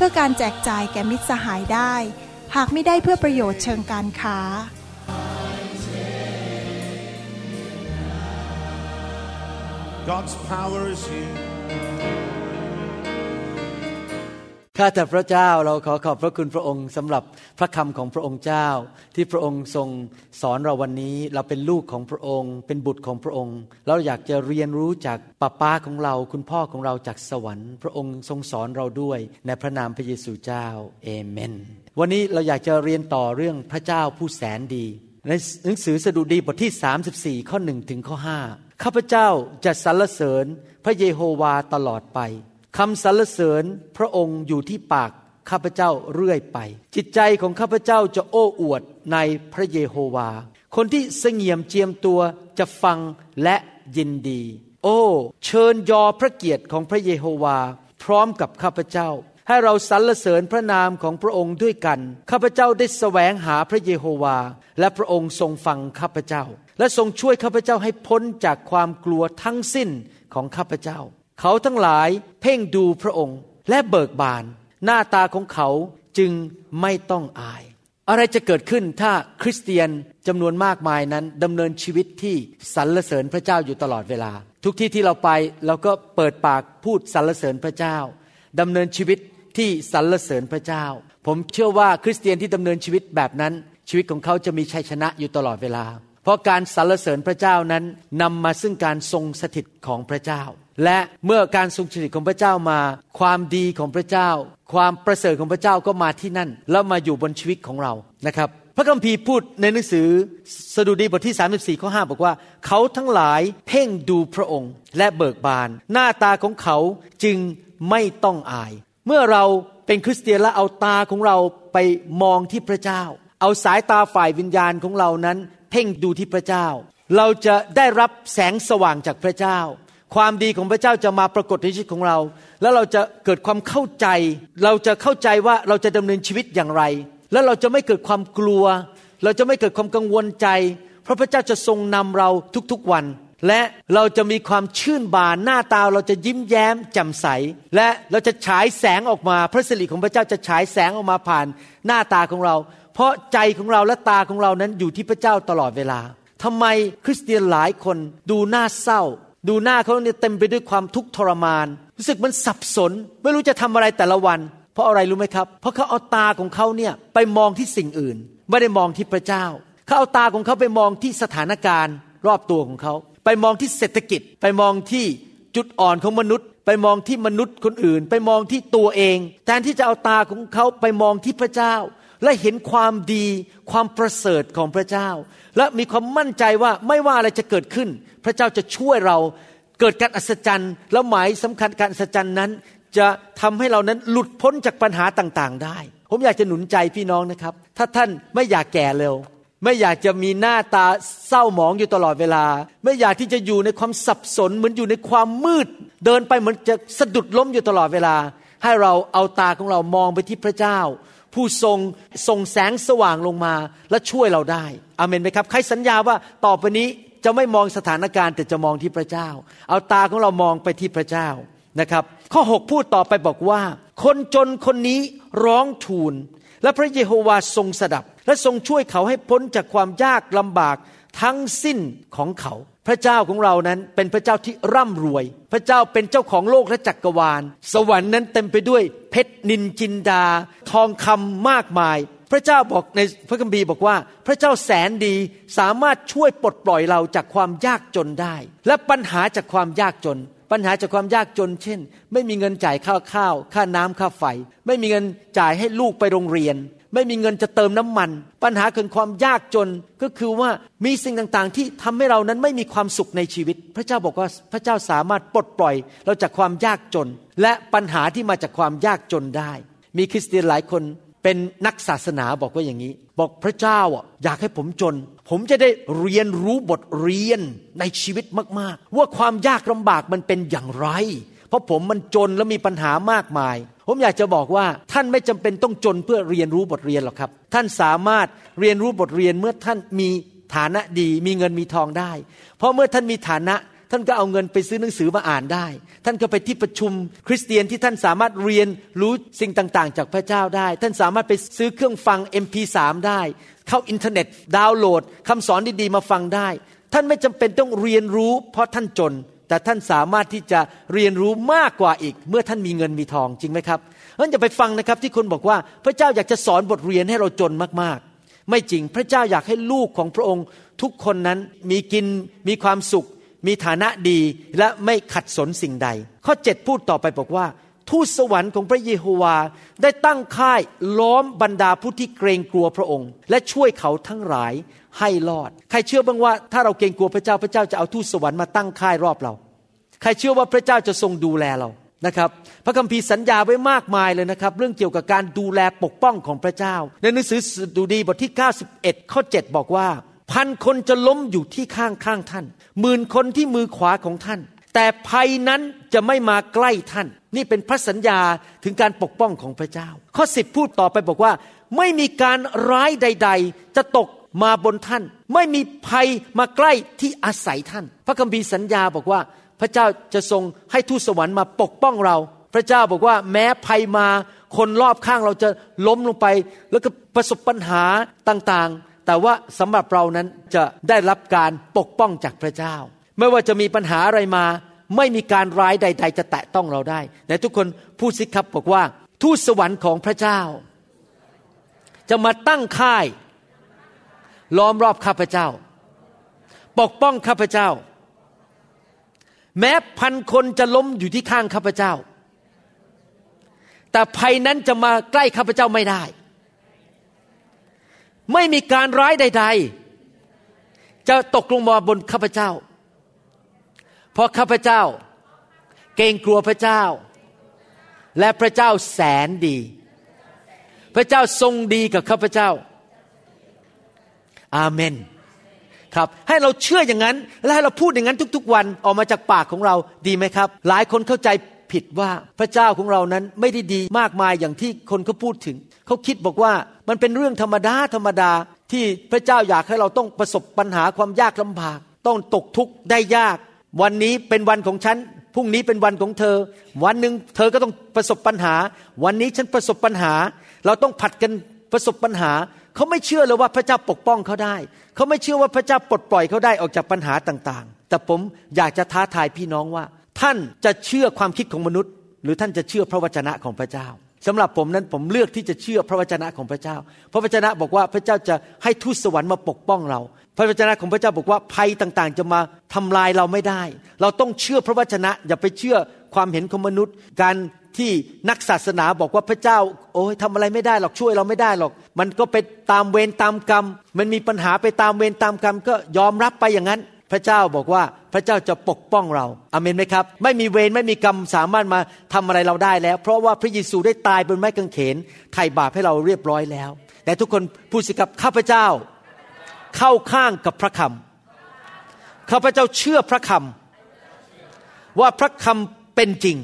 เพื่อการแจกจ่ายแก่มิตรสหายได้ หากไม่ได้เพื่อประโยชน์เชิงการค้า God's power is here. ข้าแต่พระเจ้าเราขอขอบพระคุณพระองค์สำหรับพระคำของพระองค์เจ้า ที่พระองค์ทรงสอนเราวันนี้ เราเป็นลูกของพระองค์ เป็นบุตรของพระองค์ เราอยากจะเรียนรู้จากป้าป้าของเรา คุณพ่อของเราจากสวรรค์ พระองค์ทรงสอนเราด้วยในพระนามพระเยซูเจ้าเอเมน วันนี้เราอยากจะเรียนต่อเรื่องพระเจ้าผู้แสนดี ในหนังสือสดุดีบทที่ 34 ข้อ1ถึงข้อ5ข้าพเจ้าจะสรรเสริญพระเยโฮวาตลอดไป คำสรรเสริญพระองค์อยู่ที่ปากข้าพเจ้าเรื่อยไป จิตใจของข้าพเจ้าจะโอ้อวดในพระเยโฮวา คนที่เสงี่ยมเจียมตัวจะฟังและยินดี โอ้ เชิญยอพระเกียรติของพระเยโฮวา พร้อมกับข้าพเจ้า ให้เราสรรเสริญพระนามของพระองค์ด้วยกัน ข้าพเจ้าได้แสวงหาพระเยโฮวา และพระองค์ทรงฟังข้าพเจ้า และทรงช่วยข้าพเจ้าให้พ้นจากความกลัวทั้งสิ้นของข้าพเจ้า เขาทั้งหลายเพ่งดูพระองค์และเบิกบาน หน้าตาของเขาจึงไม่ต้องอาย อะไรจะเกิดขึ้นถ้าคริสเตียนจำนวนมากมายนั้นดำเนินชีวิตที่สรรเสริญพระเจ้าอยู่ตลอดเวลา ทุกที่ที่เราไปเราก็เปิดปากพูดสรรเสริญพระเจ้าดำเนินชีวิตที่สรรเสริญพระเจ้า ผมเชื่อว่าคริสเตียนที่ดำเนินชีวิตแบบนั้น ชีวิตของเขาจะมีชัยชนะอยู่ตลอดเวลา เพราะการสรรเสริญพระเจ้านั้นนำมาซึ่งการทรงสถิตของพระเจ้า และเมื่อการทรงสถิตของพระเจ้ามา ความดีของพระเจ้า ความประเสริฐของพระเจ้าก็มาที่นั่น แล้วมาอยู่บนชีวิตของเรานะครับพระคัมภีร์พูดในหนังสือสดุดีบทที่ 34ข้อ5บอกว่า เขาทั้งหลายเพ่งดูพระองค์และเบิกบาน หน้าตาของเขาจึงไม่ต้องอาย เมื่อเราเป็นคริสเตียนและเอาตาของเราไปมองที่พระเจ้า เอาสายตาฝ่ายวิญญาณของเรานั้น เพ่งดูที่พระเจ้า เราจะได้รับแสงสว่างจากพระเจ้า ความดีของพระเจ้าจะมาปรากฏในชีวิตของเรา แล้วเราจะเกิดความเข้าใจ เราจะเข้าใจว่าเราจะดำเนินชีวิตอย่างไร แล้วเราจะไม่เกิดความกลัว เราจะไม่เกิดความกังวลใจ เพราะพระเจ้าจะทรงนำเราทุกๆวัน และเราจะมีความชื่นบานหน้าตาเราจะยิ้มแย้มแจ่มใส และเราจะฉายแสงออกมาพระสิริของพระเจ้าจะฉายแสงออกมาผ่านหน้าตาของเรา เพราะใจของเราและตาของเรานั้นอยู่ที่พระเจ้าตลอดเวลาทำไมคริสเตียนหลายคนดูหน้าเศร้า ดูหน้าเขาเนี่ยเต็มไปด้วยความทุกข์ทรมาน รู้สึกมันสับสน ไม่รู้จะทำอะไรแต่ละวัน เพราะอะไรรู้ไหมครับ เพราะเขาเอาตาของเขาเนี่ยไปมองที่สิ่งอื่น ไม่ได้มองที่พระเจ้า เขาเอาตาของเขาไปมองที่สถานการณ์ รอบตัวของเขา ไปมองที่เศรษฐกิจ ไปมองที่จุดอ่อนของมนุษย์ ไปมองที่มนุษย์คนอื่น ไปมองที่ตัวเอง แทนที่จะเอาตาของเขาไปมองที่พระเจ้า และเห็นความดีความประเสริฐของพระเจ้า และมีความมั่นใจว่าไม่ว่าอะไรจะเกิดขึ้น พระเจ้าจะช่วยเราเกิดการอัศจรรย์แล้วหมายสำคัญการอัศจรรย์นั้น จะทำให้เรานั้นหลุดพ้นจากปัญหาต่างๆ ได้ ผมอยากจะหนุนใจพี่น้องนะครับ ถ้าท่านไม่อยากแก่เร็ว ไม่อยากจะมีหน้าตาเศร้าหมองอยู่ตลอดเวลา ไม่อยากที่จะอยู่ในความสับสน เหมือนอยู่ในความมืด เดินไปเหมือนจะสะดุดล้มอยู่ตลอดเวลา ให้เราเอาตาของเรามองไปที่พระเจ้า ผู้ทรงส่งแสงสว่างลงมาและช่วยเราได้อเมนไหมครับ ใครสัญญาว่าต่อไปนี้จะไม่มองสถานการณ์แต่จะมองที่พระเจ้า เอาตาของเรามองไปที่พระเจ้านะครับ ข้อ 6 พูดต่อไปบอกว่า คนจนคนนี้ร้องทูล และพระเยโฮวาทรงสดับ และทรงช่วยเขาให้พ้นจากความยากลำบากทั้งสิ้นของเขา พระเจ้าของเรานั้นเป็นพระเจ้าที่ร่ำรวย พระเจ้าเป็นเจ้าของโลกและจักรวาล สวรรค์นั้นเต็มไปด้วยเพชรนินจินดา ทองคำมากมาย พระเจ้าบอกในพระคัมภีร์บอกว่า พระเจ้าแสนดีสามารถช่วยปลดปล่อยเราจากความยากจนได้ และปัญหาจากความยากจน ปัญหาจากความยากจน เช่น ไม่มีเงินจ่ายข้าวข้าว ค่าน้ำค่าไฟ ไม่มีเงินจ่ายให้ลูกไปโรงเรียน ไม่มีเงินจะเติมน้ำมัน ปัญหาคือความยากจนก็คือว่ามีสิ่งต่างๆ ที่ทำให้เรานั้นไม่มีความสุขในชีวิต พระเจ้าบอกว่าพระเจ้าสามารถปลดปล่อยเราจากความยากจน และปัญหาที่มาจากความยากจนได้ มีคริสเตียนหลายคนเป็นนักศาสนาบอกว่าอย่างนี้ บอกพระเจ้าอะอยากให้ผมจน ผมจะได้เรียนรู้บทเรียนในชีวิตมากๆ ว่าความยากลำบากมันเป็นอย่างไร เพราะผมมันจนและมีปัญหามากมาย ผมอยากจะบอกว่าท่านไม่จำเป็นต้องจนเพื่อเรียนรู้บทเรียนหรอกครับ ท่านสามารถเรียนรู้บทเรียนเมื่อท่านมีฐานะดีมีเงินมีทองได้ เพราะเมื่อท่านมีฐานะ ท่านก็เอาเงินไปซื้อหนังสือมาอ่านได้ ท่านก็ไปที่ประชุม คริสเตียนที่ท่านสามารถเรียนรู้สิ่งต่างๆ จากพระเจ้าได้ ท่านสามารถไปซื้อเครื่องฟัง MP3 ได้ เข้าอินเทอร์เน็ต ดาวน์โหลดคำสอนดีๆมาฟังได้ ท่านไม่จำเป็นต้องเรียนรู้ เพราะท่านจน แต่ท่านสามารถที่จะเรียนรู้มากกว่าอีก เมื่อท่านมีเงินมีทองจริงไหมครับเพราะจะไปฟังนะครับที่คนบอกว่าพระเจ้าอยากจะสอนบทเรียนให้เราจนมากๆ ไม่จริงพระเจ้าอยากให้ลูกของพระองค์ ทุกคนนั้นมีกินมีความสุข มีฐานะดีและไม่ขัดสนสิ่งใด ข้อ 7 พูดต่อไปบอกว่า ทูตสวรรค์ของพระเยโฮวาได้ตั้งค่ายล้อมบรรดาผู้ที่เกรงกลัวพระองค์ และช่วยเขาทั้งหลาย ให้รอด ใครเชื่อบ้างว่าถ้าเราเกรงกลัวพระเจ้าพระเจ้าจะเอาทูตสวรรค์มาตั้งค่ายรอบเรา ใครเชื่อว่าพระเจ้าจะทรงดูแลเรานะครับพระคัมภีร์สัญญาไว้มากมายเลยนะครับ เรื่องเกี่ยวกับการดูแลปกป้องของพระเจ้า ในหนังสือสดุดีบทที่ 91 ข้อ 7 บอกว่า พันคนจะล้มอยู่ที่ข้างข้างท่านหมื่นคนที่มือขวาของท่าน แต่ภัยนั้นจะไม่มาใกล้ท่าน นี่เป็นพระสัญญาถึงการปกป้องของพระเจ้า ข้อสิบพูดต่อไปบอกว่า ไม่มีการร้ายใด ๆ จะตก มาบนท่าน ไม่มีภัยมาใกล้ที่อาศัยท่าน พระคัมภีร์สัญญาบอกว่า พระเจ้าจะทรงให้ทูตสวรรค์มาปกป้องเรา พระเจ้าบอกว่าแม้ภัยมาคนรอบข้างเราจะล้มลงไป แล้วก็ประสบปัญหาต่างๆ แต่ว่าสำหรับเรานั้นจะได้รับการปกป้องจากพระเจ้า ไม่ว่าจะมีปัญหาอะไรมา ไม่มีการร้ายใด ๆ จะแตะต้องเราได้แต่ทุกคนพูดสิครับบอกว่าทูตสวรรค์ของพระเจ้า จะมาตั้งค่าย ล้อมรอบข้าพเจ้า ปกป้องข้าพเจ้า แม้พันคนจะล้มอยู่ที่ข้างข้าพเจ้า แต่ภัยนั้นจะมาใกล้ข้าพเจ้าไม่ได้ ไม่มีการร้ายใด ๆ จะตกลงมาบนข้าพเจ้า เพราะข้าพเจ้า เกรงกลัวพระเจ้า และพระเจ้าแสนดี พระเจ้าทรงดีกับข้าพเจ้า อาเมนครับให้เราเชื่ออย่างนั้น และให้เราพูดอย่างนั้นทุก ๆ วันออกมาจากปากของเราดีไหมครับ หลายคนเข้าใจผิดว่าพระเจ้าของเรานั้นไม่ได้ดีมากมายอย่างที่คนเขาพูดถึง เขาคิดบอกว่ามันเป็นเรื่องธรรมดาธรรมดาที่พระเจ้าอยากให้เราต้องประสบปัญหาความยากลำบาก ต้องตกทุกข์ได้ยาก วันนี้เป็นวันของฉันพรุ่งนี้เป็นวันของเธอ วันหนึ่งเธอก็ต้องประสบปัญหา วันนี้ฉันประสบปัญหา เราต้องผัดกันประสบปัญหาเขาไม่เชื่อเลยว่าพระเจ้าปกป้องเขาได้ เขาไม่เชื่อว่าพระเจ้าปลดปล่อยเขาได้ออกจากปัญหาต่างๆ แต่ผมอยากจะท้าทายพี่น้องว่า ท่านจะเชื่อความคิดของมนุษย์ หรือท่านจะเชื่อพระวจนะของพระเจ้าสำหรับผมนั้นผมเลือกที่จะเชื่อพระวจนะของพระเจ้า พระวจนะบอกว่าพระเจ้าจะให้ทูตสวรรค์มาปกป้องเรา พระวจนะของพระเจ้าบอกว่าภัยต่างๆ จะมาทำลายเราไม่ได้ เราต้องเชื่อพระวจนะ อย่าไปเชื่อความเห็นของมนุษย์ การ ที่นักศาสนาบอกว่าพระเจ้า โอ้ยทำอะไรไม่ได้หรอกช่วยเราไม่ได้หรอก มันก็ไปตามเวรตามกรรม มันมีปัญหาไปตามเวรตามกรรม ก็ยอมรับไปอย่างนั้น พระเจ้าบอกว่าพระเจ้าจะปกป้องเราอเมนไหมครับ ไม่มีเวรไม่มีกรรมสามารถมาทำอะไรเราได้แล้ว เพราะว่าพระเยซูได้ตายบนไม้กางเขนไถ่บาปให้เราเรียบร้อยแล้ว แต่ทุกคนพูดสิครับข้าพเจ้า เข้าข้างกับพระคำข้าพเจ้าเชื่อพระคำว่าพระคำเป็นจริง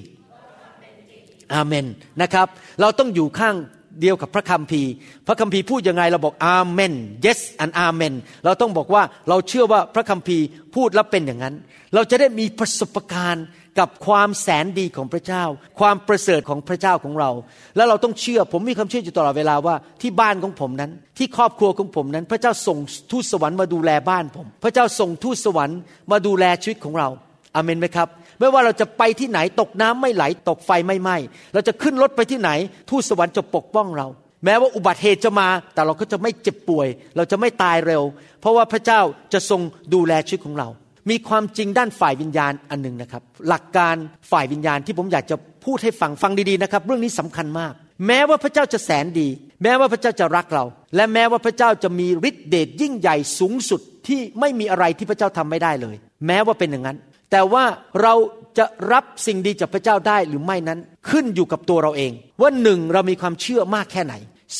อาเมนนะครับ เราต้องอยู่ข้างเดียวกับพระคัมภีร์ พระคัมภีร์พูดยังไงเราบอกอาเมน yes and amen เราต้องบอกว่าเราเชื่อว่าพระคัมภีร์พูดแล้วเป็นอย่างนั้น เราจะได้มีประสบการณ์กับความแสนดีของพระเจ้า ความประเสริฐของพระเจ้าของเรา แล้วเราต้องเชื่อผมมีความเชื่ออยู่ตลอดเวลาว่าที่บ้านของผมนั้น ที่ครอบครัวของผมนั้น พระเจ้าส่งทูตสวรรค์มาดูแลบ้านผม พระเจ้าส่งทูตสวรรค์มาดูแลชีวิตของเราอาเมนไหมครับ ไม่ว่าเราจะไปที่ไหนตกน้ำไม่ไหลตกไฟไม่ไหม้เราจะขึ้นรถไปที่ไหน ทูตสวรรค์จะปกป้องเรา แม้ว่าอุบัติเหตุจะมา แต่เราก็จะไม่เจ็บป่วย เราจะไม่ตายเร็ว เพราะว่าพระเจ้าจะทรงดูแลชีวิตของเรา มีความจริงด้านฝ่ายวิญญาณอันหนึ่งนะครับ หลักการฝ่ายวิญญาณที่ผมอยากจะพูดให้ฟังฟังดีๆนะครับ เรื่องนี้สำคัญมาก แม้ว่าพระเจ้าจะแสนดี แม้ว่าพระเจ้าจะรักเรา และแม้ว่าพระเจ้าจะมีฤทธิเดชยิ่งใหญ่สูงสุดที่ไม่มีอะไรที่พระเจ้าทำไม่ได้เลย แม้ว่าเป็นอย่างนั้น แต่ว่าเราจะรับสิ่งดีจากพระเจ้าได้หรือไม่นั้นขึ้นอยู่กับตัวเราเอง ว่าหนึ่งเรามีความเชื่อมากแค่ไหน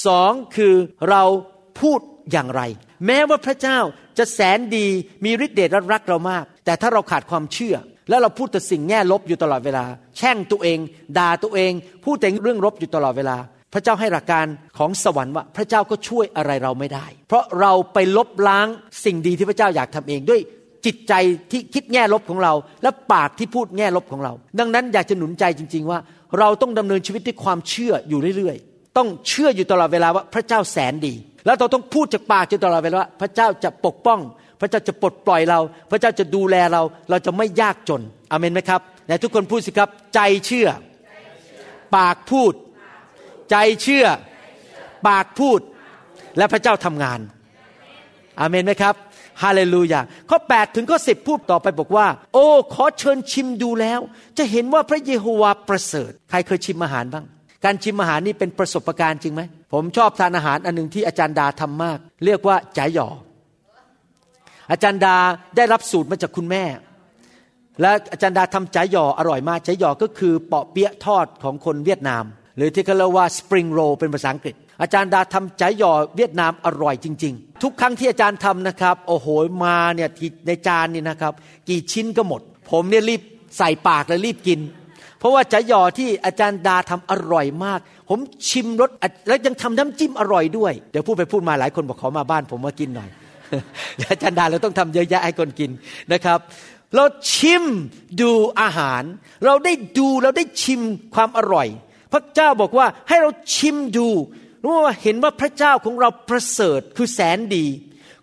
สองคือเราพูดอย่างไร แม้ว่าพระเจ้าจะแสนดีมีฤทธิ์เดชและรักเรามาก แต่ถ้าเราขาดความเชื่อ แล้วเราพูดแต่สิ่งแง่ลบอยู่ตลอดเวลา แช่งตัวเอง ด่าตัวเอง พูดแต่เรื่องลบอยู่ตลอดเวลา พระเจ้าให้หลักการของสวรรค์ว่าพระเจ้าก็ช่วยอะไรเราไม่ได้ เพราะเราไปลบล้างสิ่งดีที่พระเจ้าอยากทำเองด้วย จิตใจที่คิดแง่ลบของเรา และปากที่พูดแง่ลบของเรา ดังนั้นอยากจะหนุนใจจริง ๆ ว่า เราต้องดำเนินชีวิตด้วยความเชื่ออยู่เรื่อยๆ ต้องเชื่ออยู่ตลอดเวลาว่าพระเจ้าแสนดี แล้วเราต้องพูดจากปากอยู่ตลอดเวลาว่าพระเจ้าจะปกป้อง พระเจ้าจะปลดปล่อยเรา พระเจ้าจะดูแลเรา เราจะไม่ยากจนอเมนไหมครับไหนทุกคนพูดสิครับ ใจเชื่อ ปากพูด ใจเชื่อ ปากพูด และพระเจ้าทำงานอเมนไหมครับ ฮาเลลูยาข้อ 8 ถึงข้อ 10 พูดต่อไปบอกว่า โอ้ขอเชิญชิมดูแล้ว จะเห็นว่าพระเยโฮวาประเสริฐ ใครเคยชิมอาหารบ้าง การชิมอาหารนี่เป็นประสบการณ์จริงไหม ผมชอบทานอาหารอันหนึ่งที่อาจารย์ดาทำมาก เรียกว่าจ๋าหยออาจารย์ดาได้รับสูตรมาจากคุณแม่ และอาจารย์ดาทำจ๋าหยออร่อยมากจ๋าหยอก็คือเปาะเปี๊ยะทอดของคนเวียดนาม หรือที่เขาเรียกว่าสปริงโรเป็นภาษาอังกฤษ อาจารย์ดาทำจ๋าหยอเวียดนามอร่อยจริง ๆ ทุกครั้งที่อาจารย์ทำนะครับ โอ้โหมาเนี่ยในจานนี่นะครับ กี่ชิ้นก็หมด ผมเนี่ยรีบใส่ปากเลยรีบกิน เพราะว่าจ๋าหยอที่อาจารย์ดาทำอร่อยมาก ผมชิมรสแล้วยังทำน้ำจิ้มอร่อยด้วย เดี๋ยวพูดไปพูดมาหลายคนบอกขอมาบ้าน ผมมากินหน่อยอาจารย์ดาเราต้องทำเยอะแยะให้คนกินนะครับเราชิมดูอาหาร เราได้ดูเราได้ชิมความอร่อย พระเจ้าบอกว่าให้เราชิมดู รู้ว่าเห็นว่าพระเจ้าของเราประเสริฐคือแสนดี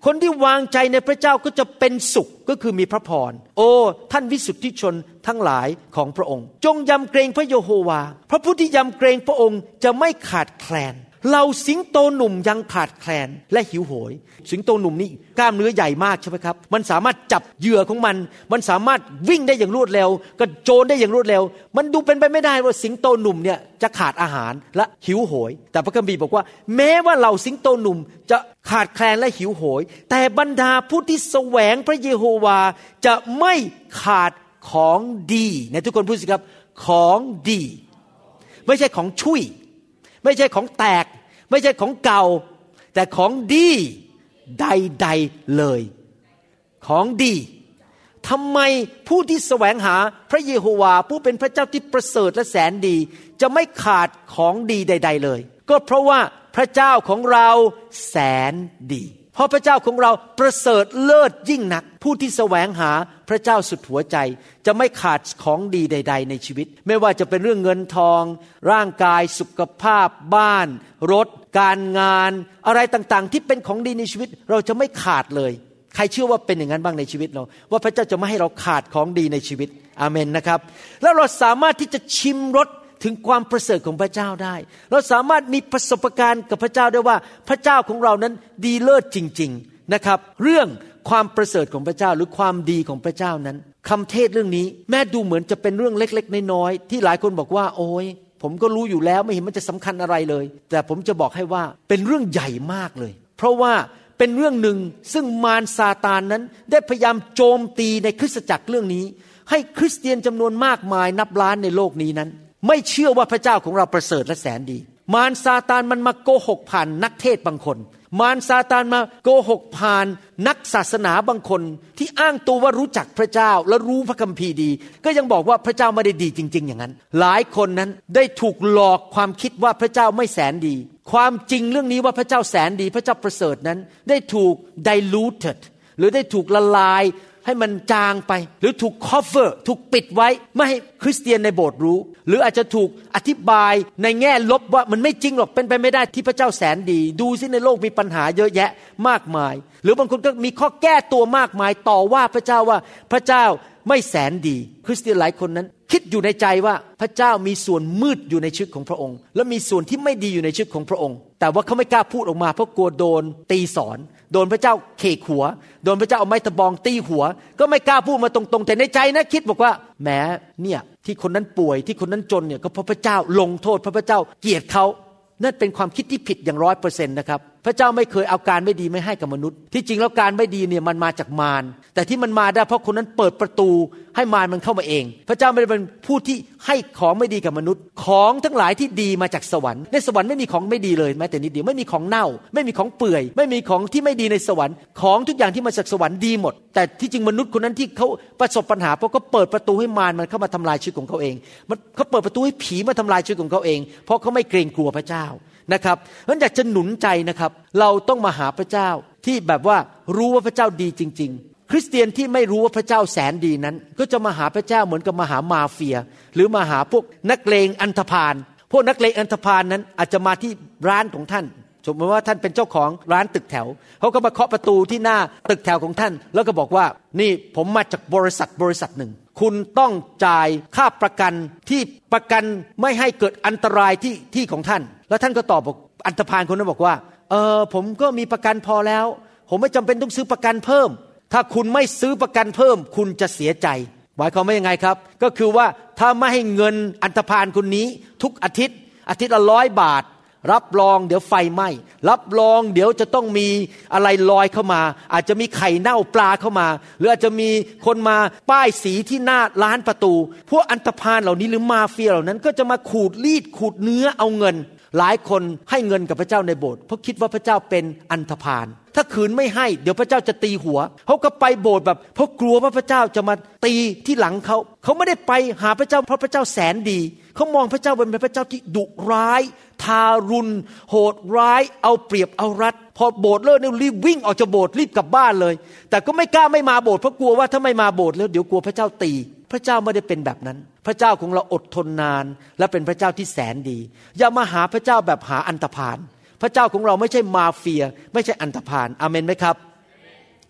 คนที่วางใจในพระเจ้าก็จะเป็นสุขก็คือมีพระพร โอ้ ท่านวิสุทธิชนทั้งหลายของพระองค์ จงยำเกรงพระโยโฮวา พระผู้ที่ยำเกรงพระองค์จะไม่ขาดแคลน เราสิงโตหนุ่มยังขาดแคลนและหิวโหย สิงโตหนุ่มนี่กล้ามเนื้อใหญ่มากใช่ไหมครับ มันสามารถจับเหยื่อของมัน มันสามารถวิ่งได้อย่างรวดเร็วกระโจนได้อย่างรวดเร็ว มันดูเป็นไปไม่ได้ว่าสิงโตหนุ่มเนี่ยจะขาดอาหารและหิวโหย แต่พระคัมภีร์บอกว่า แม้ว่าเหล่าสิงโตหนุ่มจะขาดแคลนและหิวโหย แต่บรรดาผู้ที่แสวงพระเยโฮวาจะไม่ขาดของดีในทุกคนพูดสิครับของดี ไม่ใช่ของชุย ไม่ใช่ของแตก ไม่ใช่ของเก่า แต่ของดีใดๆเลย ของดีทำไมผู้ที่แสวงหาพระเยโฮวาผู้เป็นพระเจ้าที่ประเสริฐและแสนดี จะไม่ขาดของดีใด ๆเลย ก็เพราะว่าพระเจ้าของเราแสนดี เพราะพระเจ้าของเราประเสริฐเลิศยิ่งนัก ผู้ที่แสวงหาพระเจ้าสุดหัวใจ จะไม่ขาดของดีใด ๆ ในชีวิต ไม่ว่าจะเป็นเรื่องเงินทอง ร่างกายสุขภาพ บ้าน รถ การงาน อะไรต่างๆ ที่เป็นของดีในชีวิต เราจะไม่ขาดเลย ใครเชื่อว่าเป็นอย่างนั้นบ้างในชีวิตเรา ว่าพระเจ้าจะไม่ให้เราขาดของดีในชีวิต อาเมนนะครับ แล้วเราสามารถที่จะชิมรส ถึงความประเสริฐของพระเจ้าได้ เราสามารถมีประสบการณ์กับพระเจ้าได้ว่าพระเจ้าของเรานั้นดีเลิศจริง ๆนะครับ เรื่องความประเสริฐของพระเจ้าหรือความดีของพระเจ้านั้นคำเทศเรื่องนี้แม้ดูเหมือนจะเป็นเรื่องเล็ก ๆ น้อยๆที่หลายคนบอกว่า โอ้ยผมก็รู้อยู่แล้วไม่เห็นมันจะสำคัญอะไรเลย แต่ผมจะบอกให้ว่าเป็นเรื่องใหญ่มากเลย เพราะว่าเป็นเรื่องหนึ่งซึ่งมารซาตานนั้นได้พยายามโจมตีในคริสตจักรเรื่องนี้ ให้คริสเตียนจำนวนมากมายนับล้านในโลกนี้นั้น ไม่เชื่อว่าพระเจ้าของเราประเสริฐและแสนดี มารซาตานมันมาโกหกผ่านนักเทศบางคน มารซาตานมาโกหกผ่านนักศาสนาบางคนที่อ้างตัวว่ารู้จักพระเจ้าและรู้พระคัมภีร์ดี ก็ยังบอกว่าพระเจ้าไม่ได้ดีจริง ๆ อย่างนั้น หลายคนนั้นได้ถูกหลอกความคิดว่าพระเจ้าไม่แสนดี ความจริงเรื่องนี้ว่าพระเจ้าแสนดี พระเจ้าประเสริฐนั้นได้ถูก diluted หรือได้ถูกละลาย ให้มันจางไป หรือถูก cover ถูกปิดไว้ ไม่ให้คริสเตียนในโบสถ์รู้ หรืออาจจะถูกอธิบายในแง่ลบว่ามันไม่จริงหรอกเป็นไปไม่ได้ที่พระเจ้าแสนดี ดูสิในโลกมีปัญหาเยอะแยะมากมาย หรือบางคนก็มีข้อแก้ตัวมากมาย ต่อว่าพระเจ้าว่าพระเจ้าไม่แสนดี คริสเตียนหลายคนนั้น คิดอยู่ในใจว่าพระเจ้ามีส่วนมืดอยู่ในชีวิตของพระองค์ และมีส่วนที่ไม่ดีอยู่ในชีวิตของพระองค์ แต่ว่าเขาไม่กล้าพูดออกมาเพราะกลัวโดนตีสอน โดนพระเจ้าเขกหัว โดนพระเจ้าเอาไม้ตะบองตีหัว ก็ไม่กล้าพูดมาตรงๆ แต่ในใจนะคิดบอกว่าแหมเนี่ยที่คนนั้นป่วยที่คนนั้นจนเนี่ยก็เพราะพระเจ้าลงโทษพระพระเจ้าเกลียดเขานั่นเป็นความคิดที่ผิดอย่างร้อยเปอร์เซ็นต์นะครับ พระเจ้าไม่เคยเอาการไม่ดีไม่ให้กับมนุษย์ ที่จริงแล้วการไม่ดีเนี่ยมันมาจากมาร แต่ที่มันมาได้เพราะคนนั้นเปิดประตูให้มารมันเข้ามาเอง พระเจ้าไม่ได้เป็นผู้ที่ให้ของไม่ดีกับมนุษย์ ของทั้งหลายที่ดีมาจากสวรรค์ ในสวรรค์ไม่มีของไม่ดีเลยแม้แต่นิดเดียว ไม่มีของเน่า ไม่มีของเปื่อย ไม่มีของที่ไม่ดีในสวรรค์ ของทุกอย่างที่มาจากสวรรค์ดีหมด แต่ที่จริงมนุษย์คนนั้นที่เขาประสบปัญหาเพราะเขาเปิดประตูให้มารมันเข้ามาทำลายชีวิตของเขาเอง มันเขาเปิดประตูให้ผีมาทำลายชีวิตของเขาเอง เพราะเขาไม่เกรงกลัวพระเจ้า นะครับเพราะอยากจะหนุนใจนะครับ เราต้องมาหาพระเจ้าที่แบบว่ารู้ว่าพระเจ้าดีจริง ๆ คริสเตียนที่ไม่รู้ว่าพระเจ้าแสนดีนั้น ก็จะมาหาพระเจ้าเหมือนกับมาหามาเฟีย หรือมาหาพวกนักเลงอันธพาลพวกนักเลงอันธพาลนั้นอาจจะมาที่ร้านของท่านสมมติว่าท่านเป็นเจ้าของร้านตึกแถวเขาก็มาเคาะประตูที่หน้าตึกแถวของท่าน แล้วก็บอกว่านี่ผมมาจากบริษัทบริษัทหนึ่ง คุณต้องจ่ายค่าประกันที่ประกันไม่ให้เกิดอันตรายที่ที่ของท่าน แล้วท่านก็ตอบบอกอันธพาลคนนั้นบอกว่า เออผมก็มีประกันพอแล้ว ผมไม่จำเป็นต้องซื้อประกันเพิ่ม ถ้าคุณไม่ซื้อประกันเพิ่ม คุณจะเสียใจ หมายความว่ายังไงครับ ก็คือว่าถ้าไม่ให้เงินอันธพาลคนนี้ ทุกอาทิตย์ อาทิตย์ละร้อยบาท รับรองเดี๋ยวไฟไหม้รับรองเดี๋ยวจะต้องมีอะไรลอยเข้ามา อาจจะมีไข่เน่าปลาเข้ามา หรืออาจจะมีคนมาป้ายสีที่หน้าร้านประตู พวกอันตพานเหล่านี้หรือมาเฟียเหล่านั้นก็จะมาขูดรีดขูดเนื้อเอาเงิน หลายคนให้เงินกับพระเจ้าในโบสถ์เพราะคิดว่าพระเจ้าเป็นอันธพาลถ้าขืนไม่ให้เดี๋ยวพระเจ้าจะตีหัวเขาก็ไปโบสถ์แบบเพราะกลัวว่าพระเจ้าจะมาตีที่หลังเขาเขาไม่ได้ไปหาพระเจ้าเพราะพระเจ้าแสนดีเขามองพระเจ้าเป็นพระเจ้าที่ดุร้าย ทารุณ โหดร้าย เอาเปรียบเอารัดพอโบสถ์เลิกเนี่ยรีบวิ่งออกจากโบสถ์รีบกลับบ้านเลย แต่ก็ไม่กล้าไม่มาโบสถ์เพราะกลัวว่าถ้าไม่มาโบสถ์แล้วเดี๋ยวกลัวพระเจ้าตี พระเจ้าไม่ได้เป็นแบบนั้น พระเจ้าของเราอดทนนาน และเป็นพระเจ้าที่แสนดี อย่ามาหาพระเจ้าแบบหาอันตพาน พระเจ้าของเราไม่ใช่มาเฟีย ไม่ใช่อันตพานอเมนไหมครับ